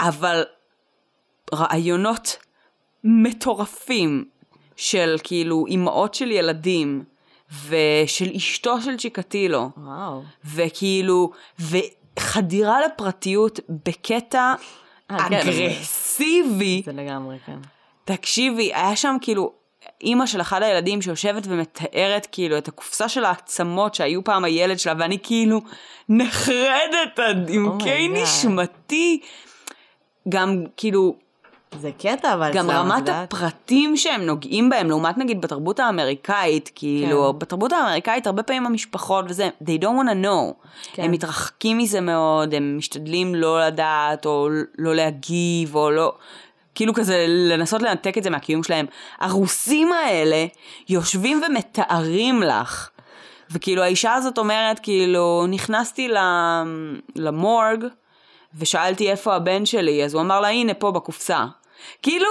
אבל רעיונות מטורפים של כאילו אימהות של ילדים ושל אשתו של צ'יקטילו וואו. וכאילו וחדירה לפרטיות בקטע אה, כן. אגרסיבי. זה לגמרי, כן. תקשיבי, היה שם כאילו אימא של אחד הילדים שיושבת ומתארת כאילו את הקופסה של העצמות שהיו פעם הילד שלה, ואני כאילו נחרדת עד עמקי God. נשמתי. גם כאילו, זה קטע, אבל... גם רמת יודעת? הפרטים שהם נוגעים בהם, לעומת נגיד בתרבות האמריקאית, כאילו, כן. בתרבות האמריקאית הרבה פעמים המשפחות וזה, they don't want to know. כן. הם מתרחקים מזה מאוד, הם משתדלים לא לדעת, או לא להגיב, או לא... כאילו כזה לנסות לנתק את זה מהקיום שלהם. הרוסים האלה יושבים ומתארים לך. וכאילו האישה הזאת אומרת, כאילו, נכנסתי למורג, ושאלתי איפה הבן שלי, אז הוא אמר לה, הנה, פה בקופסה. כאילו,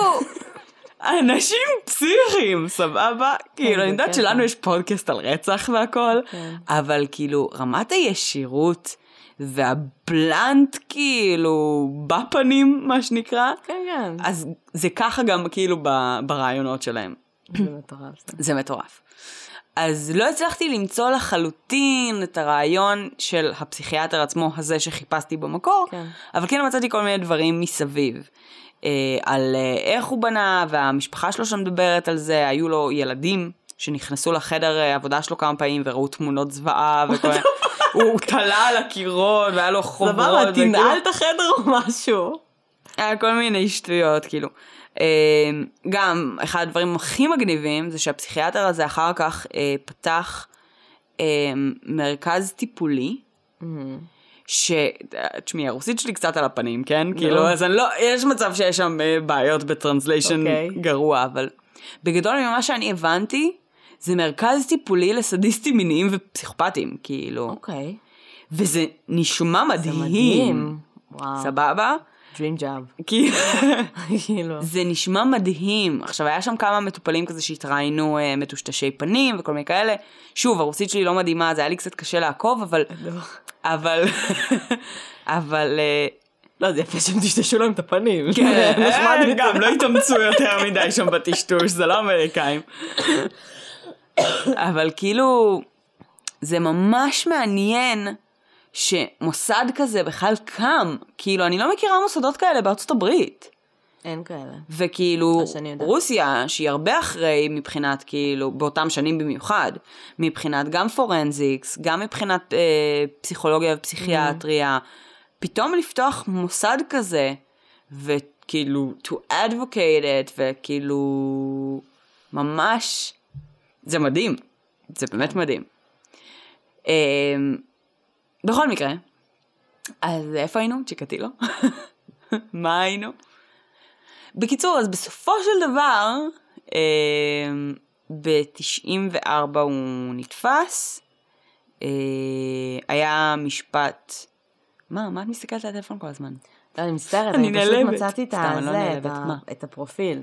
[LAUGHS] אנשים פסיכיים, סבבה? כאילו, אני יודעת. שלנו יש פודקאסט על רצח והכל, כן. אבל כאילו, רמת הישירות והבלנט, כאילו, בפנים, מה שנקרא, כן, כן. אז זה ככה גם כאילו ב- ברעיונות שלהם. זה מטורף. זה. מטורף. אז לא הצלחתי למצוא לחלוטין את הרעיון של הפסיכיאטר עצמו הזה שחיפשתי במקור, כן. אבל כן מצאתי כל מיני דברים מסביב. אה, על אה, איך הוא בנה, והמשפחה שלו שם מדברת על זה, היו לו ילדים שנכנסו לחדר אה, עבודה שלו כמה פעמים וראו תמונות זוועה וכל מיני, הוא תלה על הקירות והיה לו חוברות. סבבה, תנעל את החדר או משהו. היה כל מיני שטויות, כאילו. אה, גם, אחד הדברים הכי מגניבים זה שהפסיכיאטר הזה אחר כך אה, פתח אה, מרכז טיפולי, ש... תשמעי, הרוסית שלי קצת על הפנים, כן? כאילו, אז אני לא... יש מצב שיש שם אה, בעיות בטרנסליישן אוקיי. גרוע, אבל בגדול ממה שאני הבנתי, זה מרכז טיפולי לסדיסטים מיניים ופסיכופטים, כאילו. אוקיי. וזה נשמע זה מדהים. מדהים. וואו. סבבה? Dream job. כי... [LAUGHS] כאילו. זה נשמע מדהים. עכשיו, היה שם כמה מטופלים כזה שהתראיינו אה, מטושטשי פנים וכל מיני כאלה. שוב, הרוסית שלי לא מדהימה, זה היה לי קצת קשה לעקוב, אבל... [LAUGHS] אבל... [LAUGHS] אבל... אה, לא, זה יפה שהם טשטשו להם את הפנים. כן, נחמד אה, גם. לא התאמצו יותר מדי שם בטשטוש, זה לא אמריקאים. אבל כאילו, זה ממש מעניין שמוסד כזה בכלל קם. כאילו, אני לא מכירה מוסדות כאלה בארצות הברית. אין כאלה. וכאילו. רוסיה, שהיא הרבה אחרי מבחינת, כאילו, באותם שנים במיוחד, מבחינת גם פורנזיקס, גם מבחינת אה, פסיכולוגיה ופסיכיאטריה, פתאום לפתוח מוסד כזה, וכאילו, to advocate it, וכאילו, ממש, זה מדהים. זה באמת מדהים. אה, בכל מקרה, אז איפה היינו? צ'יקטילו? [LAUGHS] מה היינו? בקיצור, אז בסופו של דבר, אה, ב-94 הוא נתפס, אה, היה משפט... מה, מה את מסתכלת על הטלפון כל הזמן? לא, אני מצטערת, אני פשוט. מצאתי? את הפרופיל.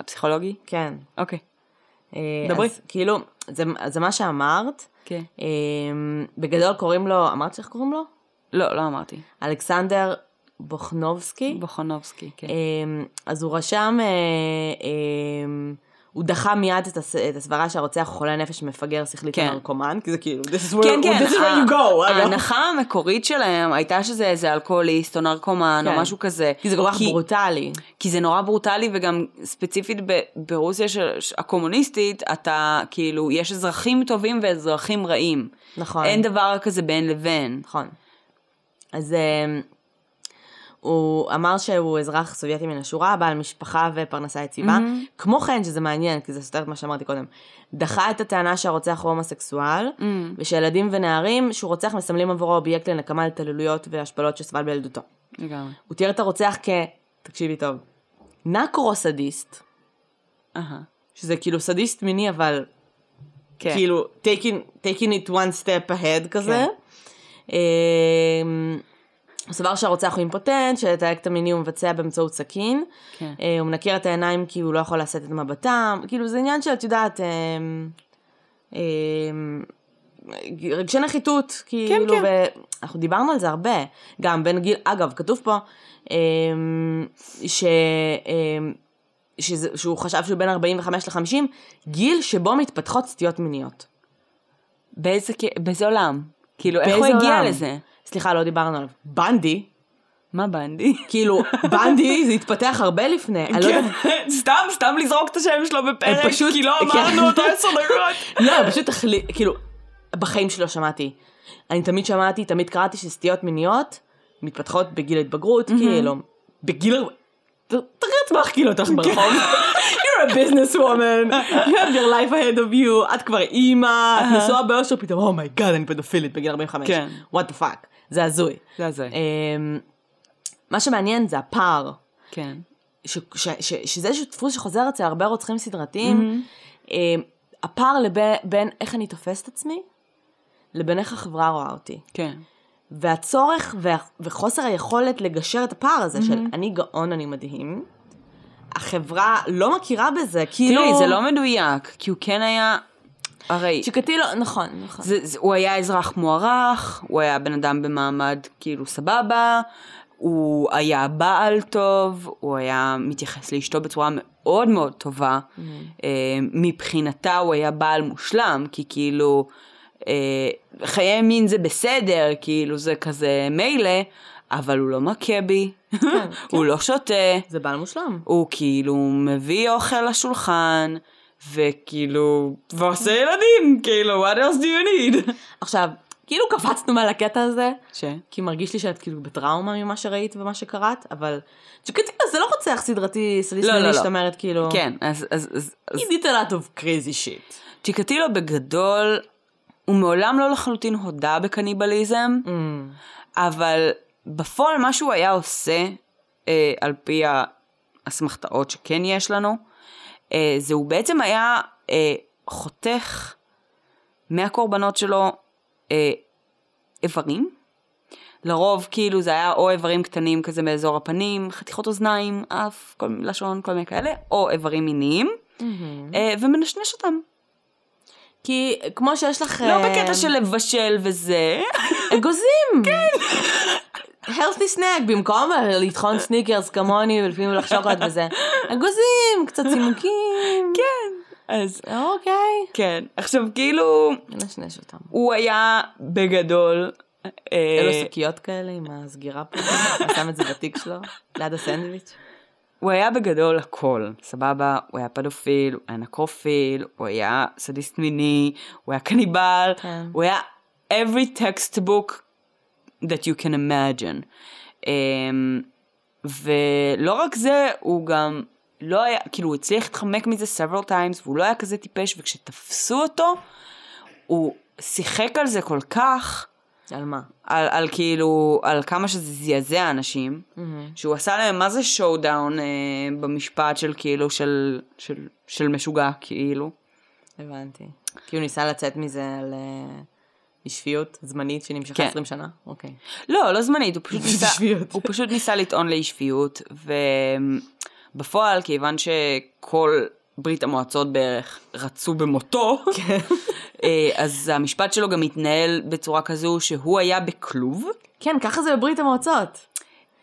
הפסיכולוגי? כן. אוקיי. אה, דברי. אז כאילו, זה- זה מה שאמרת. כן. אה, בגדול קוראים לו, אמרת איך קוראים לו? לא, לא אמרתי. אלכסנדר בוכנובסקי. בוכנובסקי, כן. אמ, אז הוא רשם, אה, אמ, הוא דחה מיד את הס- את הסברה שהרוצח הוא חולה נפש מפגר שכלית כן. ונרקומן, כי זה כאילו, this is where, כן, כן, this is where you go. ההנחה המקורית שלהם הייתה שזה איזה אלכוהוליסט או נרקומן או כן. משהו כזה. כי זה כל כך ברוטלי. כי זה נורא ברוטלי וגם ספציפית ב- ברוסיה של, ש- הקומוניסטית, אתה כאילו, יש אזרחים טובים ואזרחים רעים. נכון. אין דבר כזה בין לבין. נכון. אז אמ, הוא אמר שהוא אזרח סובייטי מן השורה, בעל משפחה ופרנסה יציבה. כמו כן, שזה מעניין, כי זה סותר את מה שאמרתי קודם, דחה את הטענה שהרוצח הוא הומוסקסואל, ושילדים ונערים שהוא רוצח מסמלים עבורו אובייקט לנקמה להתעללויות והשפלות שסבל בילדותו. לגמרי. הוא תיאר את הרוצח כ... תקשיבי טוב. נקרו-סדיסט, אהה. שזה כאילו סדיסט מיני, אבל כן. כאילו taking, taking it one step ahead כזה. כן. הוא סבר שהרוצח הוא אימפוטנט, שאת האקט המיני הוא מבצע באמצעות סכין. כן. אה, הוא מנקר את העיניים כי הוא לא יכול לשאת את מבטם. כאילו זה עניין שאת יודעת, אמ, אמ, רגשי נחיתות, כאילו, כן. ואנחנו דיברנו על זה הרבה. גם בין גיל, אגב, כתוב פה, ש... שזה, שהוא חשב שהוא בין 45 ל-50, גיל שבו מתפתחות סטיות מיניות. באיזה, באיזה עולם? כאילו, איך הוא באיזה הגיע עולם? לזה? סליחה, לא דיברנו עליו. בנדי, מה בנדי? [LAUGHS] כאילו, בנדי זה התפתח הרבה לפני. לא יודעת, סתם, סתם לזרוק את השם שלו בפרק, כי לא כן. אמרנו אותו עשר דקות. [LAUGHS] לא, פשוט החליט, כאילו, בחיים שלי לא שמעתי. אני תמיד שמעתי, תמיד קראתי שסטיות מיניות מתפתחות בגיל ההתבגרות, כאילו, בגיל... תראי עצמך כאילו אותך ברחוב. [LAUGHS] You're a business woman, you have your life ahead of you, את כבר אימא, את נשואה באושר, פתאום, oh my God, אני פדופילית בגיל 45. כן. what the fuck, זה הזוי. זה הזוי. אמ, מה שמעניין זה הפער. כן. ש, ש, ש, שזה איזשהו דפוס שחוזר אצל הרבה רוצחים סדרתיים, mm-hmm. הפער לבין בין איך אני תופס את עצמי, לבין איך החברה רואה אותי. כן. והצורך וה, וחוסר היכולת לגשר את הפער הזה mm-hmm. של אני גאון, אני מדהים, החברה לא מכירה בזה, כאילו... תראי, זה לא מדויק, כי הוא כן היה... הרי... שיקתי לא, נכון, נכון. זה, זה, הוא היה אזרח מוערך, הוא היה בן אדם במעמד כאילו סבבה, הוא היה בעל טוב, הוא היה מתייחס לאשתו בצורה מאוד מאוד טובה. Mm-hmm. אה, מבחינתה הוא היה בעל מושלם, כי כאילו אה, חיי מין זה בסדר, כאילו זה כזה מילא, אבל הוא לא מכה בי, [LAUGHS] הוא לא שותה. זה בעל מושלם. הוא כאילו מביא אוכל לשולחן, וכאילו, ועושה ילדים, כאילו, what else do you need? עכשיו, כאילו קפצנו מעל הקטע הזה, ש? כי מרגיש לי שאת כאילו בטראומה ממה שראית ומה שקראת, אבל צ'יקטילה זה לא רוצח סדרתי סדיסט לא, לא, לא. אומרת כאילו, כן, אז, אז, אז, אז he did a lot of crazy shit. צ'יקטילו בגדול, הוא מעולם לא לחלוטין הודה בקניבליזם, Mm. אבל בפועל מה שהוא היה עושה, אה, על פי האסמכתאות שכן יש לנו, זה הוא בעצם היה אה, חותך מהקורבנות שלו אה, איברים. לרוב כאילו זה היה או איברים קטנים כזה באזור הפנים, חתיכות אוזניים, אף, כל, לשון, כל מיני כאלה, או איברים מיניים, אה, ומנשנש אותם. כי כמו שיש לך... לא אה, בקטע של לבשל וזה. אגוזים! [LAUGHS] כן. Healthy snack, במקום לטחון [LAUGHS] סניקרס כמוני ולפעמים לך שוקולד וזה. אגוזים, קצת צימוקים. [LAUGHS] כן. אז אוקיי. כן. עכשיו כאילו, נשנש אותם. הוא היה בגדול. אה, אלו שקיות כאלה עם הסגירה פה, הוא שם את זה בתיק שלו, ליד הסנדוויץ'. הוא היה בגדול הכל, סבבה? הוא היה פדופיל, הוא היה נקרופיל, הוא היה סדיסט מיני, הוא היה קניבל, כן. הוא היה every textbook that you can imagine. Um, ולא רק זה, הוא גם לא היה, כאילו הוא הצליח להתחמק מזה several times, והוא לא היה כזה טיפש, וכשתפסו אותו, הוא שיחק על זה כל כך, על מה? על, על כאילו, על כמה שזה זעזע אנשים, שהוא עשה להם מה זה שואו דאון אה, במשפט של כאילו, של, של, של משוגע, כאילו. הבנתי. כי הוא ניסה לצאת מזה על אה, בשפיות זמנית שנמשכה כן. 20 שנה? אוקיי. לא, לא זמנית, הוא פשוט [LAUGHS] ניסה. הוא פשוט ניסה לטעון לאי שפיות, ובפועל, כיוון שכל ברית המועצות בערך רצו במותו, כן. [LAUGHS] אה, אז המשפט שלו גם התנהל בצורה כזו שהוא היה בכלוב. כן, ככה זה בברית המועצות.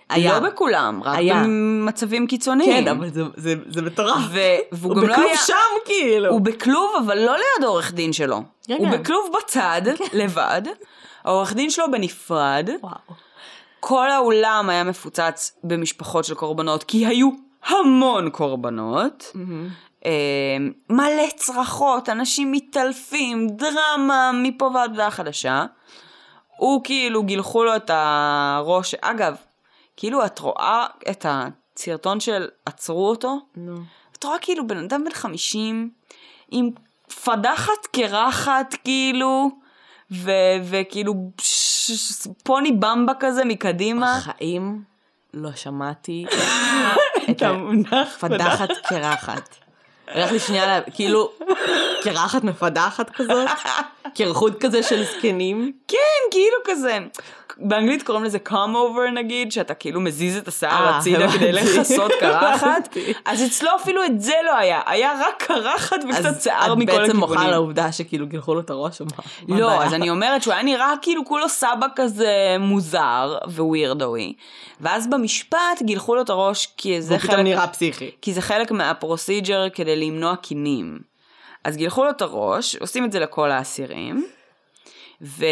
היה. לא בכולם, רק היה. במצבים קיצוניים. כן, אבל זה- זה- זה מטורף. ו- והוא הוא גם לא בכלוב היה... שם כאילו. הוא בכלוב, אבל לא ליד העורך דין שלו. כן, הוא כן. בכלוב בצד, לבד. העורך דין שלו בנפרד. וואו. כל האולם היה מפוצץ במשפחות של קורבנות, כי היו המון קורבנות. אה, מלא צרחות, אנשים מתעלפים, דרמה מפה ועד הודעה חדשה. הוא כאילו גילחו לו את הראש, אגב, כאילו את רואה את הסרטון של עצרו אותו, נו. את רואה כאילו בן אדם בן 50 עם פדחת קרחת כאילו, ו- וכאילו ש- ש- פוני במבה כזה מקדימה. בחיים לא שמעתי [LAUGHS] את אתה מונח הפדחת קרחת. הולך לי שנייה, לה- כאילו, קרחת מפדחת כזאת, קרחות כזה של זקנים. כן, כאילו כזה. באנגלית קוראים לזה come over נגיד, שאתה כאילו מזיז את השיער אה, הצידה כדי. לכסות קרחת. אז אצלו אפילו את זה לא היה, היה רק קרחת וקצת אז שיער את מכל בעצם הכיוונים. מוחה על העובדה שכאילו גילחו לו את הראש או מה? לא? אז אני אומרת שהוא היה נראה כאילו כולו סבא כזה מוזר ווירדוי. ואז במשפט גילחו לו את הראש כי זה והוא פתאום חלק, נראה פסיכי. כי זה חלק מהפרוסיג'ר כדי למנוע קינים. אז גילחו לו את הראש, עושים את זה לכל האסירים. ו...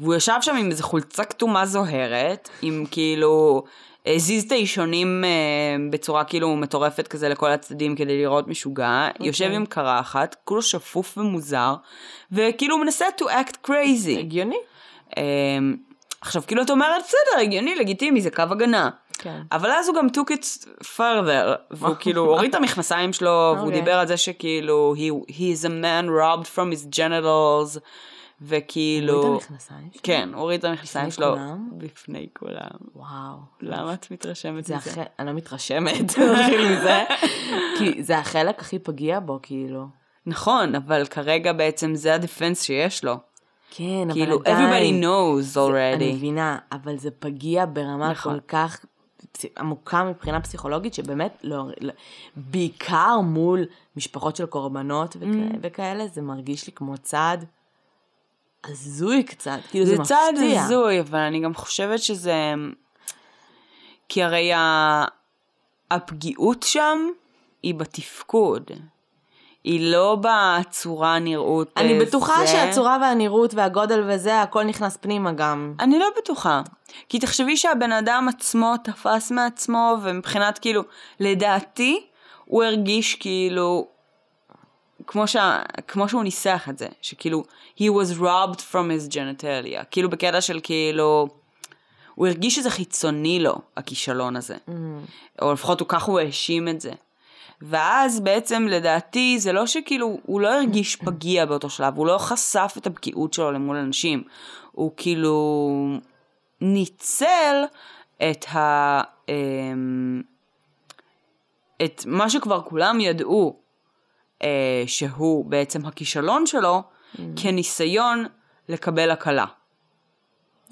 והוא ישב שם עם איזו חולצה כתומה זוהרת, עם כאילו, הזיז את האישונים אה, בצורה כאילו מטורפת כזה לכל הצדדים כדי לראות משוגע, okay. יושב עם קרחת, כולו שפוף ומוזר, וכאילו מנסה to act crazy. הגיוני. אה, עכשיו כאילו את אומרת, בסדר, הגיוני, לגיטימי, זה קו הגנה. כן. אבל אז הוא גם took it further, והוא [LAUGHS] כאילו הוריד את המכנסיים שלו, והוא אוקיי. דיבר על זה שכאילו, he, he is a man robbed from his genitals, וכאילו... הוריד את המכנסיים שלו? כן, הוריד את המכנסיים בפני שלו. כולם? בפני כולם. וואו. למה את מתרשמת זה מזה? אחרי, אני לא מתרשמת, [LAUGHS] מזה, כי זה החלק הכי פגיע בו, כאילו. נכון, אבל כרגע בעצם זה הדפנס שיש לו. כן, אבל כאילו, עדיין. everybody knows אני already. מבינה, אבל זה פגיע ברמה נכון. כל כך עמוקה מבחינה פסיכולוגית, שבאמת, לא, לא, בעיקר מול משפחות של קורבנות וכ... Mm. וכאלה, זה מרגיש לי כמו צעד הזוי קצת, כאילו זה, זה צעד מפתיע. הזוי, אבל אני גם חושבת שזה... כי הרי ה... הפגיעות שם היא בתפקוד. היא לא בצורה נראות. אני אה, בטוחה זה. שהצורה והנראות והגודל וזה, הכל נכנס פנימה גם. אני לא בטוחה. כי תחשבי שהבן אדם עצמו תפס מעצמו, ומבחינת כאילו, לדעתי, הוא הרגיש כאילו, כמו, שה, כמו שהוא ניסח את זה, שכאילו, he was robbed from his genitalia. כאילו בקטע של כאילו, הוא הרגיש שזה חיצוני לו, הכישלון הזה. או לפחות הוא ככה הוא האשים את זה. ואז בעצם לדעתי זה לא שכאילו, הוא לא הרגיש פגיע באותו שלב, הוא לא חשף את הפגיעות שלו למול אנשים. הוא כאילו ניצל את ה... אמ, את מה שכבר כולם ידעו אה, שהוא בעצם הכישלון שלו, כניסיון לקבל הקלה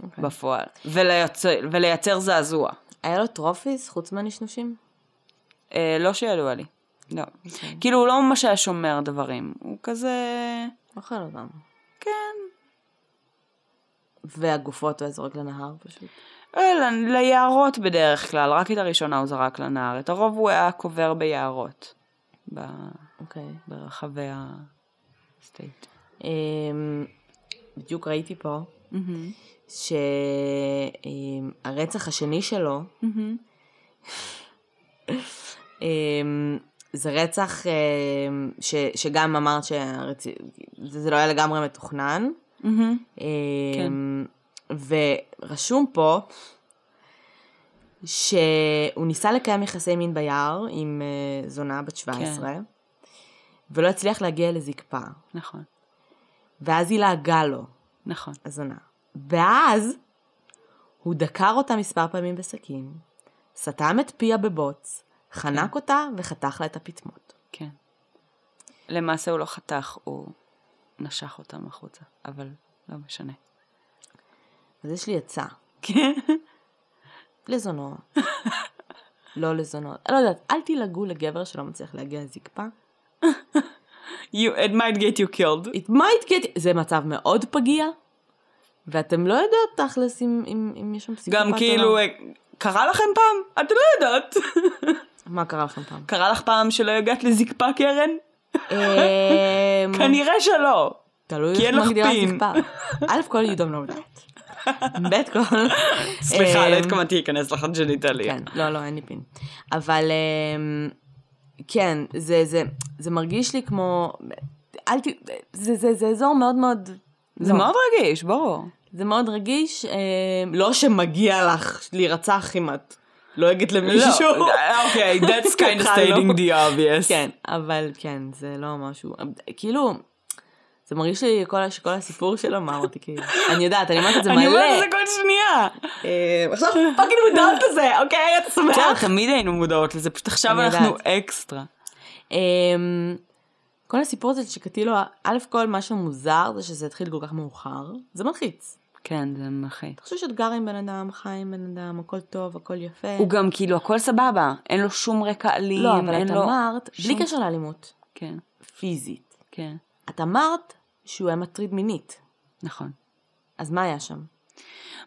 אוקיי. בפועל, ולייצר, ולייצר זעזוע. היה לו טרופיס חוץ מהנשנושים? אה, לא שידוע לי. לא. כאילו הוא לא ממש היה שומר דברים, הוא כזה... אוכל אותם. כן. והגופות הוא היה זורק לנהר פשוט. אה, ל- ליערות בדרך כלל, רק את הראשונה הוא זרק לנהר, את הרוב הוא היה קובר ביערות. ב... אוקיי. ברחבי הסטייט. אמ, בדיוק ראיתי פה שהרצח השני שלו אמ, זה רצח אמ, ש, שגם אמרת שזה זה לא היה לגמרי מתוכנן. אמ, ורשום פה שהוא ניסה לקיים יחסי מין ביער עם אה, זונה בת 17, כן. ולא הצליח להגיע לזקפה. נכון, ואז היא לעגה לו, נכון. הזונה. ואז הוא דקר אותה מספר פעמים בסכין, סתם את פיה בבוץ, חנק אותה וחתך לה את הפטמות. כן. למעשה הוא לא חתך, הוא נשך אותם החוצה, אבל לא משנה. אז יש לי עצה, כן. לזונות. [LAUGHS] לא לזונות. לא יודעת, אל תלעגו לגבר שלא מצליח להגיע לזקפה. You, it might get you killed. It might get... זה מצב מאוד פגיע, ואתם לא יודעות תכלס אם, אם, אם יש שם פסיכופת גם או כאילו, לא. אה, קרה לכם פעם? את לא יודעת. [LAUGHS] מה קרה לכם פעם? קרה לך פעם שלא הגעת לזקפה, קרן? אמ, [LAUGHS] כנראה שלא. תלוי איך מגדירה. זקפה. א' כל you don't know that. ב' כל... סליחה, אמ, לא התכוונתי להיכנס לך ג'ניטליה. כן, לא, לא, אין לי פין. אבל אמ, כן, זה, זה, זה מרגיש לי כמו... אל ת... זה, זה, זה אזור מאוד מאוד... זה לא. מאוד רגיש, ברור. זה מאוד רגיש, אמ, לא שמגיע לך להירצח אם את לועגת למישהו. לא, אוקיי, [LAUGHS] that's kind of לא. stating the obvious. כן, אבל כן, זה לא משהו... כאילו, זה מרגיש לי כל, שכל הסיפור שלו, מה אמרתי כאילו, אני יודעת, אני אומרת את זה מלא. אני אומרת את זה כל שנייה. אה, עכשיו fucking מודעת לזה, אוקיי, אתה בסדר, שמח? תמיד היינו מודעות לזה, פשוט עכשיו אנחנו. אקסטרה. אמ, כל הסיפור הזה צ'יקטילו, א' כל מה שמוזר זה שזה התחיל כל כך מאוחר, זה מלחיץ. כן, זה מלחיץ. אתה חושב שאת גר עם בן אדם, חי עם בן אדם, הכל טוב, הכל יפה. הוא גם כאילו הכל סבבה, אין לו שום רקע אלים, לא, אבל אין את לו... אמרת, בלי שום- קשר לאלימות, כן, פיזית. כן, את אמרת שהוא היה מטריד מינית, נכון. אז מה היה שם?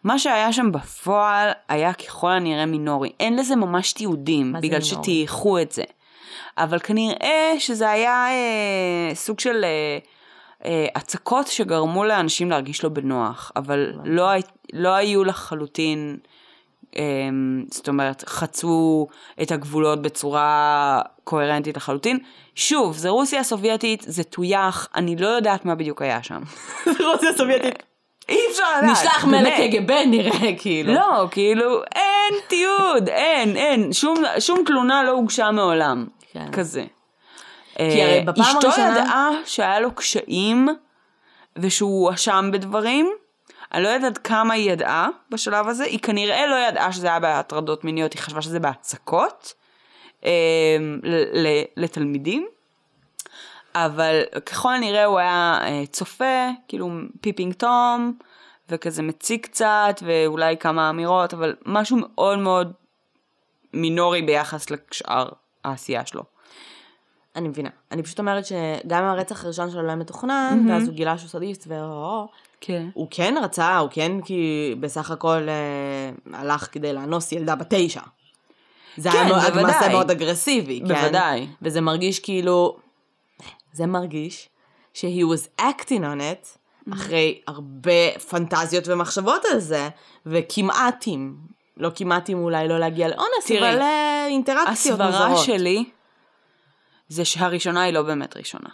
מה שהיה שם בפועל היה ככל הנראה מינורי. אין לזה ממש תיעודים, בגלל? שטייחו את זה. אבל כנראה שזה היה אה, סוג של אה, הצקות שגרמו לאנשים להרגיש לא בנוח, אבל. לא, לא היו לחלוטין, אה, זאת אומרת, חצו את הגבולות בצורה קוהרנטית לחלוטין. שוב, זה רוסיה הסובייטית, זה טויח, אני לא יודעת מה בדיוק היה שם. [LAUGHS] רוסיה סובייטית. אי אפשר לדעת. נשלח. מלך קג"ב נראה, כאילו. לא, כאילו, אין תיעוד, אין, אין, שום, שום תלונה לא הוגשה מעולם, כן. כזה. כי הרי אה, בפעם אשתו הראשונה- ידעה שהיה לו קשיים, ושהוא הואשם בדברים. אני לא יודעת כמה היא ידעה בשלב הזה, היא כנראה לא ידעה שזה היה בהטרדות מיניות, היא חשבה שזה בהצקות אה, לתלמידים. אבל ככל הנראה הוא היה אה, צופה, כאילו peeping Tom, וכזה מציג קצת, ואולי כמה אמירות, אבל משהו מאוד מאוד מינורי ביחס לשאר העשייה שלו. אני מבינה. אני פשוט אומרת שגם הרצח הראשון שלו לא היה מתוכנן, ואז הוא גילה שהוא סדיסט ו... כן. הוא כן רצה, הוא כן כי בסך הכל אה, הלך כדי לאנוס ילדה בת תשע. זה כן, היה בוודאי. מעשה מאוד אגרסיבי, כן? בוודאי. וזה מרגיש כאילו, זה מרגיש ש-he was acting on it, אחרי הרבה פנטזיות ומחשבות על זה, וכמעט אם, לא כמעט אם אולי לא להגיע לאונס, תראי, אבל אה, אינטראקציות הסברה מוזרות. שלי זה שהראשונה היא לא באמת ראשונה.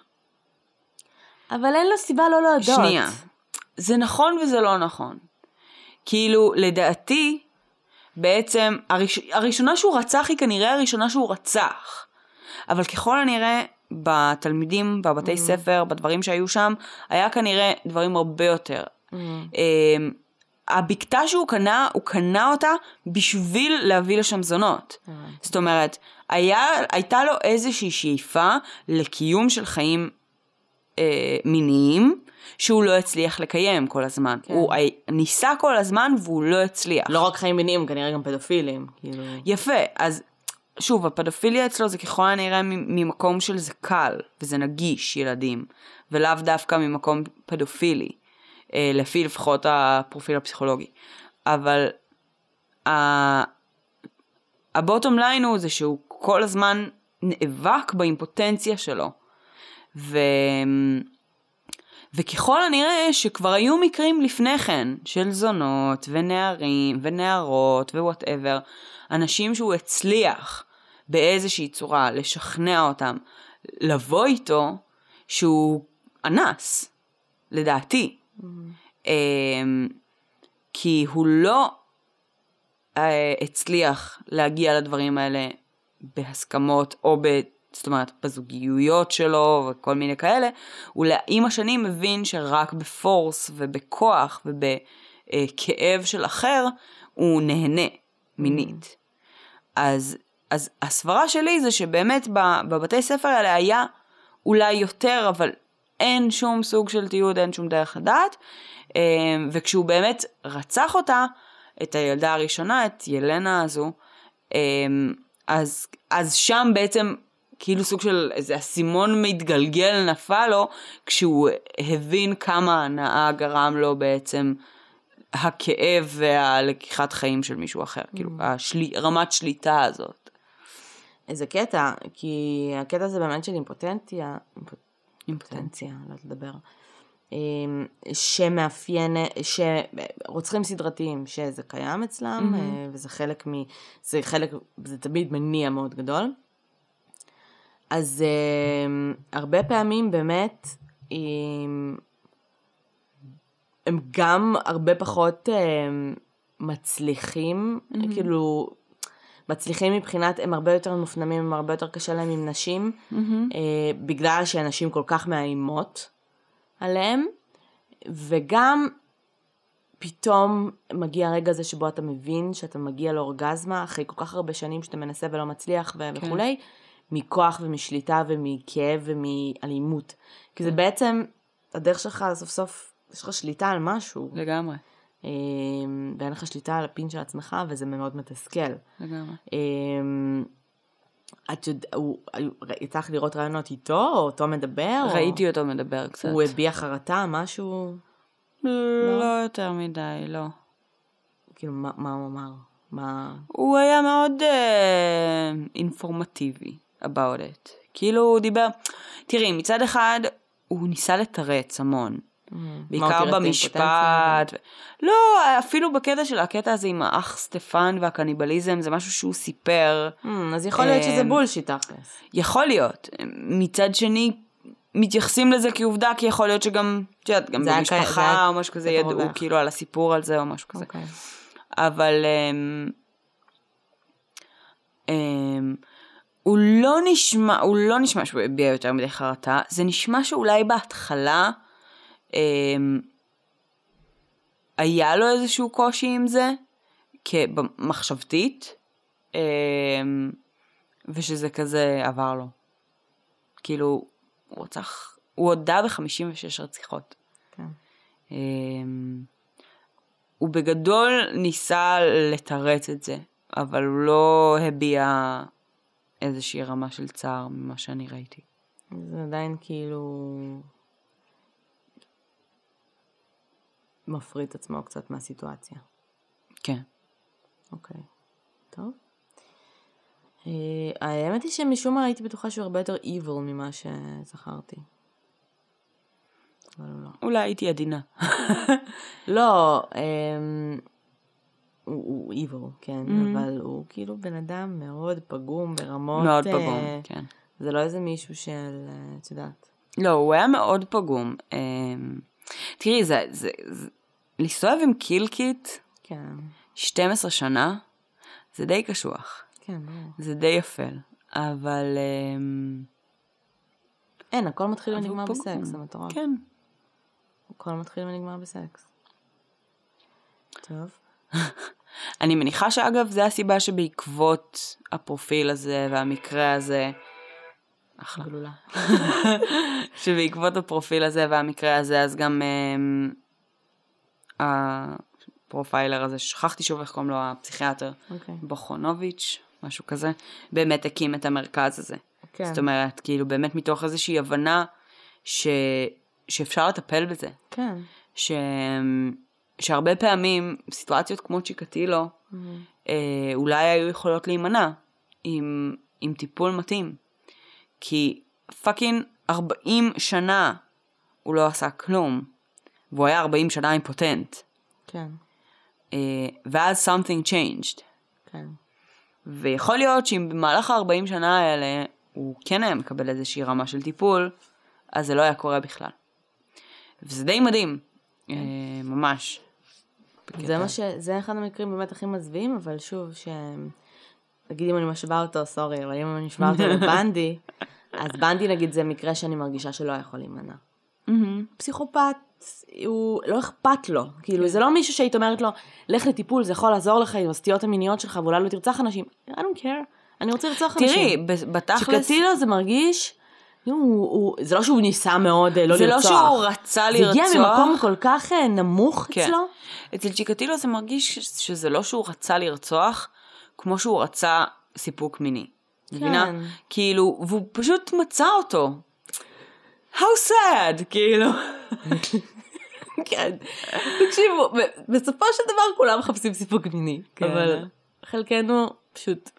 אבל אין לו סיבה לא להודות. שנייה. זה נכון וזה לא נכון. כאילו, לדעתי, בעצם, הראש... הראשונה שהוא רצח היא כנראה הראשונה שהוא רצח. אבל ככל הנראה, בתלמידים, בבתי ספר, בדברים שהיו שם, היה כנראה דברים הרבה יותר. Mm. אמ, הבקתה שהוא קנה, הוא קנה אותה בשביל להביא לשם זונות. הבנתי. זאת אומרת, היה, הייתה לו איזושהי שאיפה לקיום של חיים אה, מיניים, שהוא לא הצליח לקיים כל הזמן. כן. הוא ניסה כל הזמן והוא לא הצליח. לא רק חיים מיניים, כנראה גם פדופילים. כאילו... יפה, אז שוב, הפדופיליה אצלו זה ככל הנראה ממקום של זה קל, וזה נגיש, ילדים, ולאו דווקא ממקום פדופילי, אה, לפי לפחות הפרופיל הפסיכולוגי. אבל ה- הבוטום ליין הוא זה שהוא כל הזמן נאבק באימפוטנציה שלו. ו... וככל הנראה שכבר היו מקרים לפני כן של זונות ונערים ונערות ווואטאבר, אנשים שהוא הצליח באיזושהי צורה לשכנע אותם לבוא איתו שהוא אנס, לדעתי. אמ, כי הוא לא אה, הצליח להגיע לדברים האלה בהסכמות או ב... זאת אומרת, בזוגיות שלו וכל מיני כאלה, הוא עם השנים מבין שרק בפורס ובכוח ובכאב של אחר, הוא נהנה מינית. אז, אז הסברה שלי זה שבאמת בבתי ספר האלה היה אולי יותר, אבל אין שום סוג של תיעוד, אין שום דרך לדעת. אה, וכשהוא באמת רצח אותה, את הילדה הראשונה, את ילנה הזו, אה, אז, אז שם בעצם כאילו סוג של איזה אסימון מתגלגל נפל לו, כשהוא הבין כמה הנאה גרם לו בעצם הכאב והלקיחת חיים של מישהו אחר, כאילו השלי, רמת שליטה הזאת. איזה קטע, כי הקטע הזה באמת של אימפוטנטיה, אימפ- אימפוטנציה, לא יודעת לדבר, שמאפיין, שרוצחים סדרתיים, שזה קיים אצלם, אה, וזה חלק מ... זה חלק, זה תמיד מניע מאוד גדול. אז אמ, הרבה פעמים באמת, אמ, הם גם הרבה פחות אמ, מצליחים, כאילו, מצליחים מבחינת, הם הרבה יותר מופנמים, הם הרבה יותר קשה להם עם נשים, אה, בגלל שהנשים כל כך מאיימות עליהם, וגם פתאום מגיע הרגע הזה שבו אתה מבין שאתה מגיע לאורגזמה אחרי כל כך הרבה שנים שאתה מנסה ולא מצליח ו- כן. וכולי, מכוח ומשליטה ומכאב ומאלימות. כי זה בעצם, הדרך שלך סוף סוף, יש לך שליטה על משהו, לגמרי, אמ, ואין לך שליטה על הפין של עצמך, וזה מאוד מתסכל. לגמרי. אמ, את יודעת, יצא לך לראות רעיונות איתו, או אותו מדבר? או ראיתי אותו מדבר קצת. הוא הביע חרטה, משהו? לא יותר מדי, לא. כאילו, מה, מה הוא אמר? מה... הוא היה מאוד אה, אינפורמטיבי about it. כאילו הוא דיבר, תראי, מצד אחד הוא ניסה לתרץ המון. הוא בעיקר במשפט. לא, אפילו בקטע של הקטע הזה עם האח סטפן והקניבליזם, זה משהו שהוא סיפר. אמ, אז יכול להיות שזה אמ, בולשיט תכלס. יכול להיות. מצד שני, מתייחסים לזה כעובדה, כי יכול להיות שגם, את יודעת, גם במשפחה או משהו כזה ידעו רווח. כאילו על הסיפור על זה או משהו כזה. אוקיי. אבל אמ, אמ, הוא לא נשמע, הוא לא נשמע שהוא הביע יותר מדי חרטה, זה נשמע שאולי בהתחלה היה לו איזשהו קושי עם זה, כמחשבתית, אמ, ושזה כזה עבר לו. כאילו, הוא רצח, הוא הודה ב-56 רציחות. כן. אמ, הוא בגדול ניסה לתרץ את זה, אבל הוא לא הביע איזושהי רמה של צער ממה שאני ראיתי. זה עדיין כאילו... מפריד את עצמו קצת מהסיטואציה. כן. אוקיי. טוב. אה, האמת היא שמשום מה הייתי בטוחה שהוא הרבה יותר evil ממה שזכרתי. אבל לא. אולי הייתי עדינה. [LAUGHS] לא, אמ, הוא, evil, כן, Mhm. אבל הוא כאילו בן אדם מאוד פגום ברמות... מאוד אה, פגום, כן. זה לא איזה מישהו של, אה, את יודעת. לא, הוא היה מאוד פגום. תראי, זה, זה, זה, להסתובב עם kill kit כן, 12 שנה, זה די קשוח. כן, ברור. זה די אפל. אבל... אמ, אין, הכל מתחיל ונגמר. בסקס, זה מטורף. כן. הכל מתחיל ונגמר בסקס. טוב. [LAUGHS] אני מניחה שאגב, זה הסיבה שבעקבות הפרופיל הזה והמקרה הזה, אחלה. גלולה. [LAUGHS] שבעקבות הפרופיל הזה והמקרה הזה, אז גם um, הפרופיילר הזה, שכחתי שוב איך קוראים לו, הפסיכיאטר, אוקיי. בוכונוביץ', משהו כזה, באמת הקים את המרכז הזה. כן. זאת אומרת, כאילו באמת מתוך איזושהי הבנה ש... שאפשר לטפל בזה. כן. ש... שהרבה פעמים סיטואציות כמו צ'יקטילו מהמם. אה, אולי היו יכולות להימנע עם, עם טיפול מתאים. כי fucking 40 שנה הוא לא עשה כלום, והוא היה 40 שנה אימפוטנט. כן. אה, ואז something changed. כן. ויכול להיות שאם במהלך ה-40 שנה האלה הוא כן היה מקבל איזושהי רמה של טיפול, אז זה לא היה קורה בכלל. וזה די מדהים, אה, ממש. זה מה ש... זה אחד המקרים באמת הכי מזוויעים, אבל שוב, ש... נגיד אם אני משווה אותו, סורי, אבל אם אני משווה אותו לבנדי, [LAUGHS] אז בנדי נגיד זה מקרה שאני מרגישה שלא יכול להימנע. פסיכופת, הוא לא אכפת לו. כאילו, זה לא מישהו שהיית אומרת לו, לך לטיפול, זה יכול לעזור לך עם הסטיות המיניות שלך, ואולי לא תרצח אנשים. I don't care, אני רוצה לרצוח אנשים. תראי, בתכלס, שקטילו זה מרגיש, הוא, הוא, זה לא שהוא ניסה מאוד אה, לא זה לא לרצוח. שהוא רצה זה לרצוח. הגיע ממקום כל כך אה, נמוך כן. אצלו. אצל צ'יקטילו זה מרגיש שזה לא שהוא רצה לרצוח, כמו שהוא רצה סיפוק מיני. מבינה? כן. כאילו, והוא פשוט מצא אותו. How sad, כאילו. [LAUGHS] כן. תקשיבו, בסופו של דבר כולם מחפשים סיפוק מיני. כן. אבל חלקנו פשוט...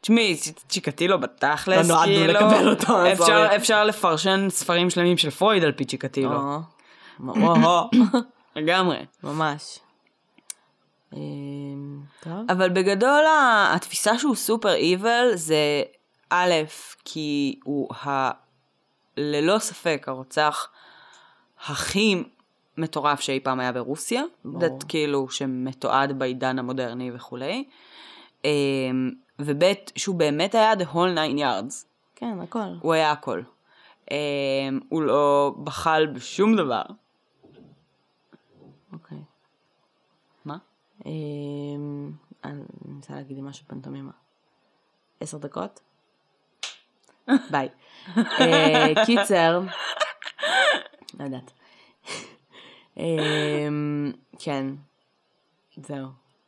תשמעי, צ'יקטילו בתכלס, לא נועדנו כאילו, לקבל אותו, אפשר, סורי. אפשר לפרשן ספרים שלמים של פרויד על פי צ'יקטילו. [COUGHS] לגמרי. ממש. טוב. אבל בגדול התפיסה שהוא סופר איבל זה א', כי הוא ה... ללא ספק הרוצח הכי מטורף שאי פעם היה ברוסיה. ברור. זה כאילו שמתועד בעידן המודרני וכולי. אמ, וב', שהוא באמת היה the whole nine yards. כן, הכל. הוא היה הכל. אה, הוא לא בחל בשום דבר. אוקיי. מה? אמ, אני מנסה להגיד לי משהו פנטומימה. עשר דקות? ביי. אה, קיצר, לא יודעת. אמ, כן, זהו.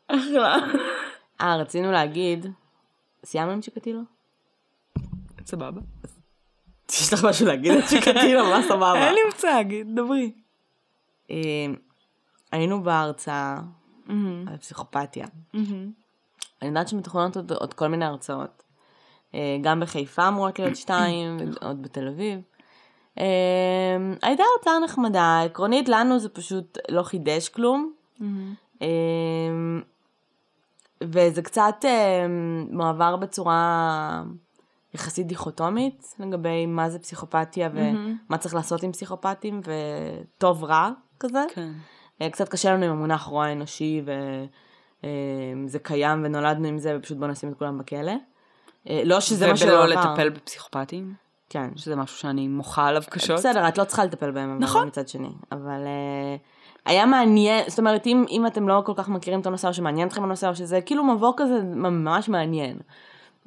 אחלה. אה, רצינו להגיד, סיימנו עם צ'יקטילו? סבבה. יש לך משהו להגיד על צ'יקטילו? מה סבבה? אין לי מושג, דברי. אמ, היינו בהרצאה על פסיכופתיה. אני יודעת שמתוכננות עוד, עוד כל מיני הרצאות. אה, גם בחיפה אמורות להיות [COUGHS] שתיים, ועוד בתל אביב. אה, הייתה הרצאה נחמדה, עקרונית לנו זה פשוט לא חידש כלום. אה, וזה קצת מועבר בצורה יחסית דיכוטומית לגבי מה זה פסיכופתיה ומה צריך לעשות עם פסיכופטים וטוב רע כזה. כן. אה, קצת קשה לנו עם המונח רוע אנושי וזה קיים ונולדנו עם זה ופשוט בוא נשים את כולם בכלא. אה, לא שזה מה שהוא ובלא עבר. לטפל בפסיכופטים, כן. שזה משהו שאני מוחה עליו קשות. בסדר, את לא צריכה לטפל בהם, אבל נכון. מצד שני. אבל אה, היה מעניין, זאת אומרת, אם, אם אתם לא כל כך מכירים את הנושא, או שמעניין אתכם הנושא, או שזה כאילו מבוא כזה ממש מעניין.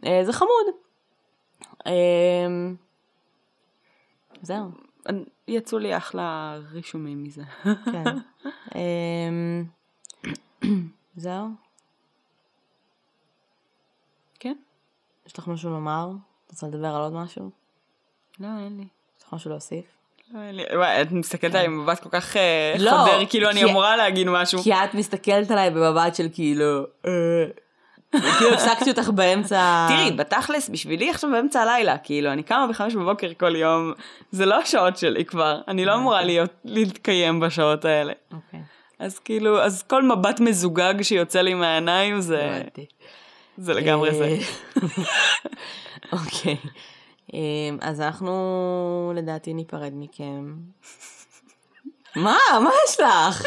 אה, זה חמוד. אה, זהו, יצאו לי אחלה רישומים מזה. כן. [LAUGHS] אה, זהו, כן? יש לך משהו לומר? את רוצה לדבר על עוד משהו? לא, אין לי. יש לך משהו להוסיף? לא, אין לי. וואי, את מסתכלת עליי עם מבט כל כך אה, לא, חודר, כאילו אני אמורה להגיד משהו. כי את מסתכלת עליי במבט של כאילו, אה, כאילו הפסקתי אותך באמצע... תראי, בתכלס, בשבילי עכשיו באמצע הלילה, כאילו, אני קמה בחמש בבוקר כל יום, זה לא השעות שלי כבר, אני לא אמורה להיות, להתקיים בשעות האלה. אוקיי. אז כאילו, אז כל מבט מזוגג שיוצא לי מהעיניים זה. זה לגמרי זה. אה, [LAUGHS] אוקיי. אה, אז אנחנו לדעתי ניפרד מכם. מה? מה יש לך?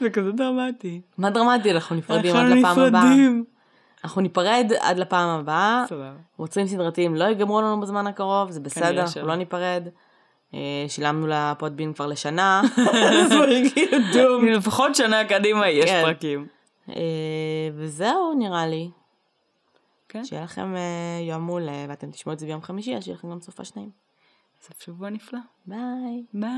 זה כזה דרמטי. מה דרמטי? אנחנו נפרדים עד אנחנו לפעם הבאה. נפרדים. אנחנו ניפרד עד לפעם הבאה. סבבה. רוצים סדרתיים לא ייגמרו לנו בזמן הקרוב, זה בסדר, אנחנו. לא ניפרד. אה, שילמנו לפודבין כבר לשנה. [LAUGHS] אז כאילו דום. [LAUGHS] לפחות שנה קדימה יש כן. פרקים. אה, וזהו נראה לי. כן. שיהיה לכם אה, יום מעולה, ואתם תשמעו את זה ביום חמישי, אז שיהיה לכם גם סופ"ש נעים. סוף שבוע נפלא. ביי. ביי.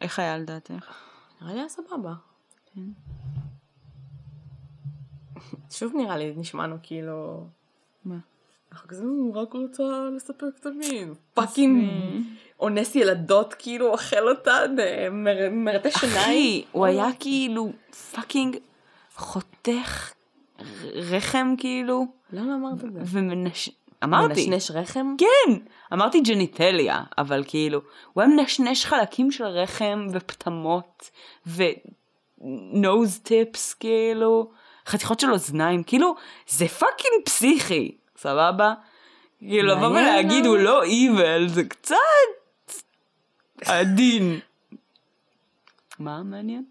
איך היה לדעתך? נראה לי היה סבבה. [LAUGHS] שוב נראה לי, נשמענו כאילו... מה? אנחנו כזה, "הוא רק רוצה לספר כתבים. fucking אונס ילדות, כאילו, אוכל אותן, מר- מרטה שיניים. אחי, הוא היה כאילו fucking חותך רחם כאילו, למה אמרת את זה? ומנש... אמרתי. מנשנש רחם? כן, אמרתי genitalia, אבל כאילו, הוא היה מנשנש חלקים של רחם ופטמות ו nose tips כאילו, חתיכות של אוזניים, כאילו, זה fucking פסיכי, סבבה? כאילו, לבוא ולהגיד אה? הוא לא איבל, זה קצת עדין. מה מעניין?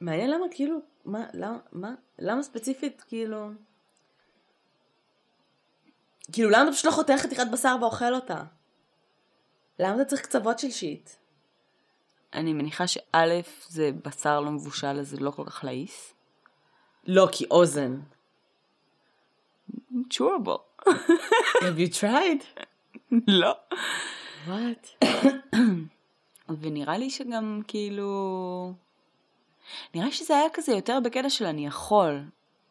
מעניין למה כאילו, מה, למה, מה, למה ספציפית כאילו... כאילו למה אתה פשוט לא חותך חתיכת בשר ואוכל אותה? למה אתה צריך קצוות של שיט? אני מניחה שא' זה בשר לא מבושל אז זה לא כל כך לעיס. לא, כי אוזן. צ'ורבו. Have you tried? [LAUGHS] לא. What? [COUGHS] ונראה לי שגם כאילו... נראה שזה היה כזה יותר בקטע של אני יכול,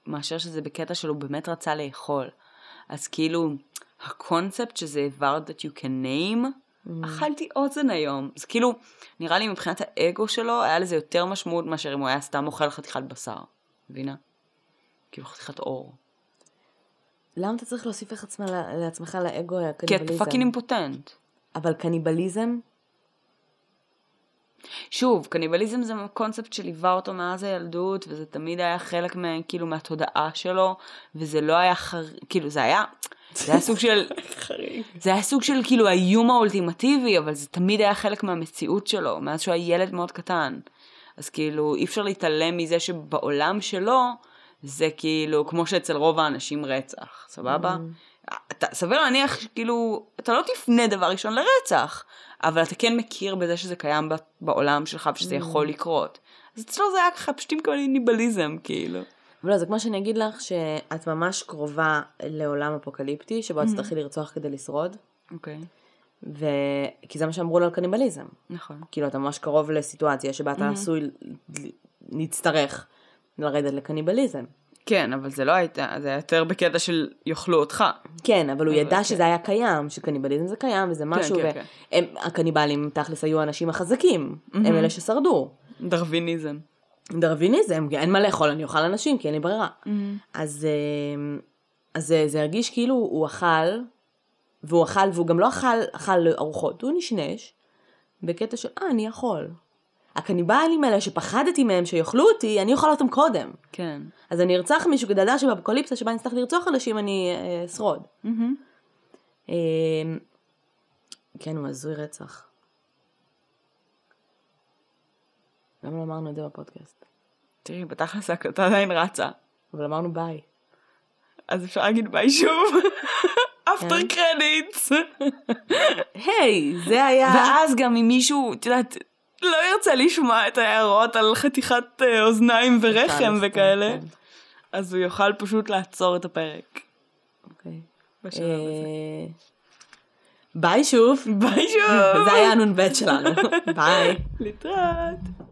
מאשר שזה בקטע שלו באמת רצה לאכול. אז כאילו, הקונספט שזה העברת that you can name, אכלתי אוזן היום. זה כאילו, נראה לי מבחינת האגו שלו, היה לזה יותר משמעות מאשר אם הוא היה סתם אוכל חתיכת בשר. מבינה? כאילו חתיכת עור. למה אתה צריך להוסיף לך עצמך, לעצמך לאגו כי אתה קניבליזם? fucking אימפוטנט. אבל קניבליזם? שוב, קניבליזם זה קונספט שליווה אותו מאז הילדות, וזה תמיד היה חלק מה, כאילו, מהתודעה שלו, וזה לא היה חר... כאילו, זה היה... זה היה סוג של... [LAUGHS] זה היה סוג של כאילו האיום האולטימטיבי, אבל זה תמיד היה חלק מהמציאות שלו, מאז שהוא היה ילד מאוד קטן. אז כאילו, אי אפשר להתעלם מזה שבעולם שלו, זה כאילו, כמו שאצל רוב האנשים רצח, סבבה? אתה, סביר להניח שכאילו, אתה לא תפנה דבר ראשון לרצח, אבל אתה כן מכיר בזה שזה קיים בעולם שלך ושזה יכול לקרות. אז אצלו זה היה ככה פשוט עם קניבליזם, כאילו. אבל לא, זה כמו שאני אגיד לך שאת ממש קרובה לעולם אפוקליפטי, שבו את תצטרכי לרצוח כדי לשרוד, אוקיי. ו... כי זה מה שאמרו לו על קניבליזם. נכון. כאילו, אתה ממש קרוב לסיטואציה שבה אתה עשוי ל- להצטרך לרדת לקניבליזם. כן, אבל זה לא הייתה, זה היה יותר בקטע של יאכלו אותך. כן, אבל הוא ידע כן. שזה היה קיים, שקניבליזם זה קיים וזה משהו, כן, כן. והקניבלים תכלס היו האנשים החזקים, הם אלה ששרדו. דרוויניזם. דרוויניזם, אין מה לאכול, אני אוכל אנשים, כי אין לי ברירה. אז, אה, אז זה, זה הרגיש כאילו הוא אכל, והוא אכל, והוא גם לא אכל, אכל ארוחות, הוא נשנש, בקטע של, אה, אני יכול. הקניבלים האלה שפחדתי מהם שיאכלו אותי, אני אוכל אותם קודם. כן. אז אני ארצח מישהו כדי לדעת שבאפוקליפסה שבה אני אצטרך לרצוח אנשים, אני אה, אשרוד. אה, כן, הוא הזוי רצח. למה לא אמרנו את זה בפודקאסט? תראי, בתכלס ההקלטה עדיין רצה. אבל אמרנו ביי. אז אפשר להגיד ביי שוב. [LAUGHS] after כן. credits. [LAUGHS] היי, זה היה... ואז גם אם מישהו, את יודעת, לא ירצה לשמוע את ההערות על חתיכת אה, אוזניים ורחם וכאלה, כן. אז הוא יוכל פשוט לעצור את הפרק. אוקיי. בשלב הזה. אה, ביי שוב. ביי שוב. [LAUGHS] זה היה הנ"ב שלנו. [LAUGHS] ביי. להתראות.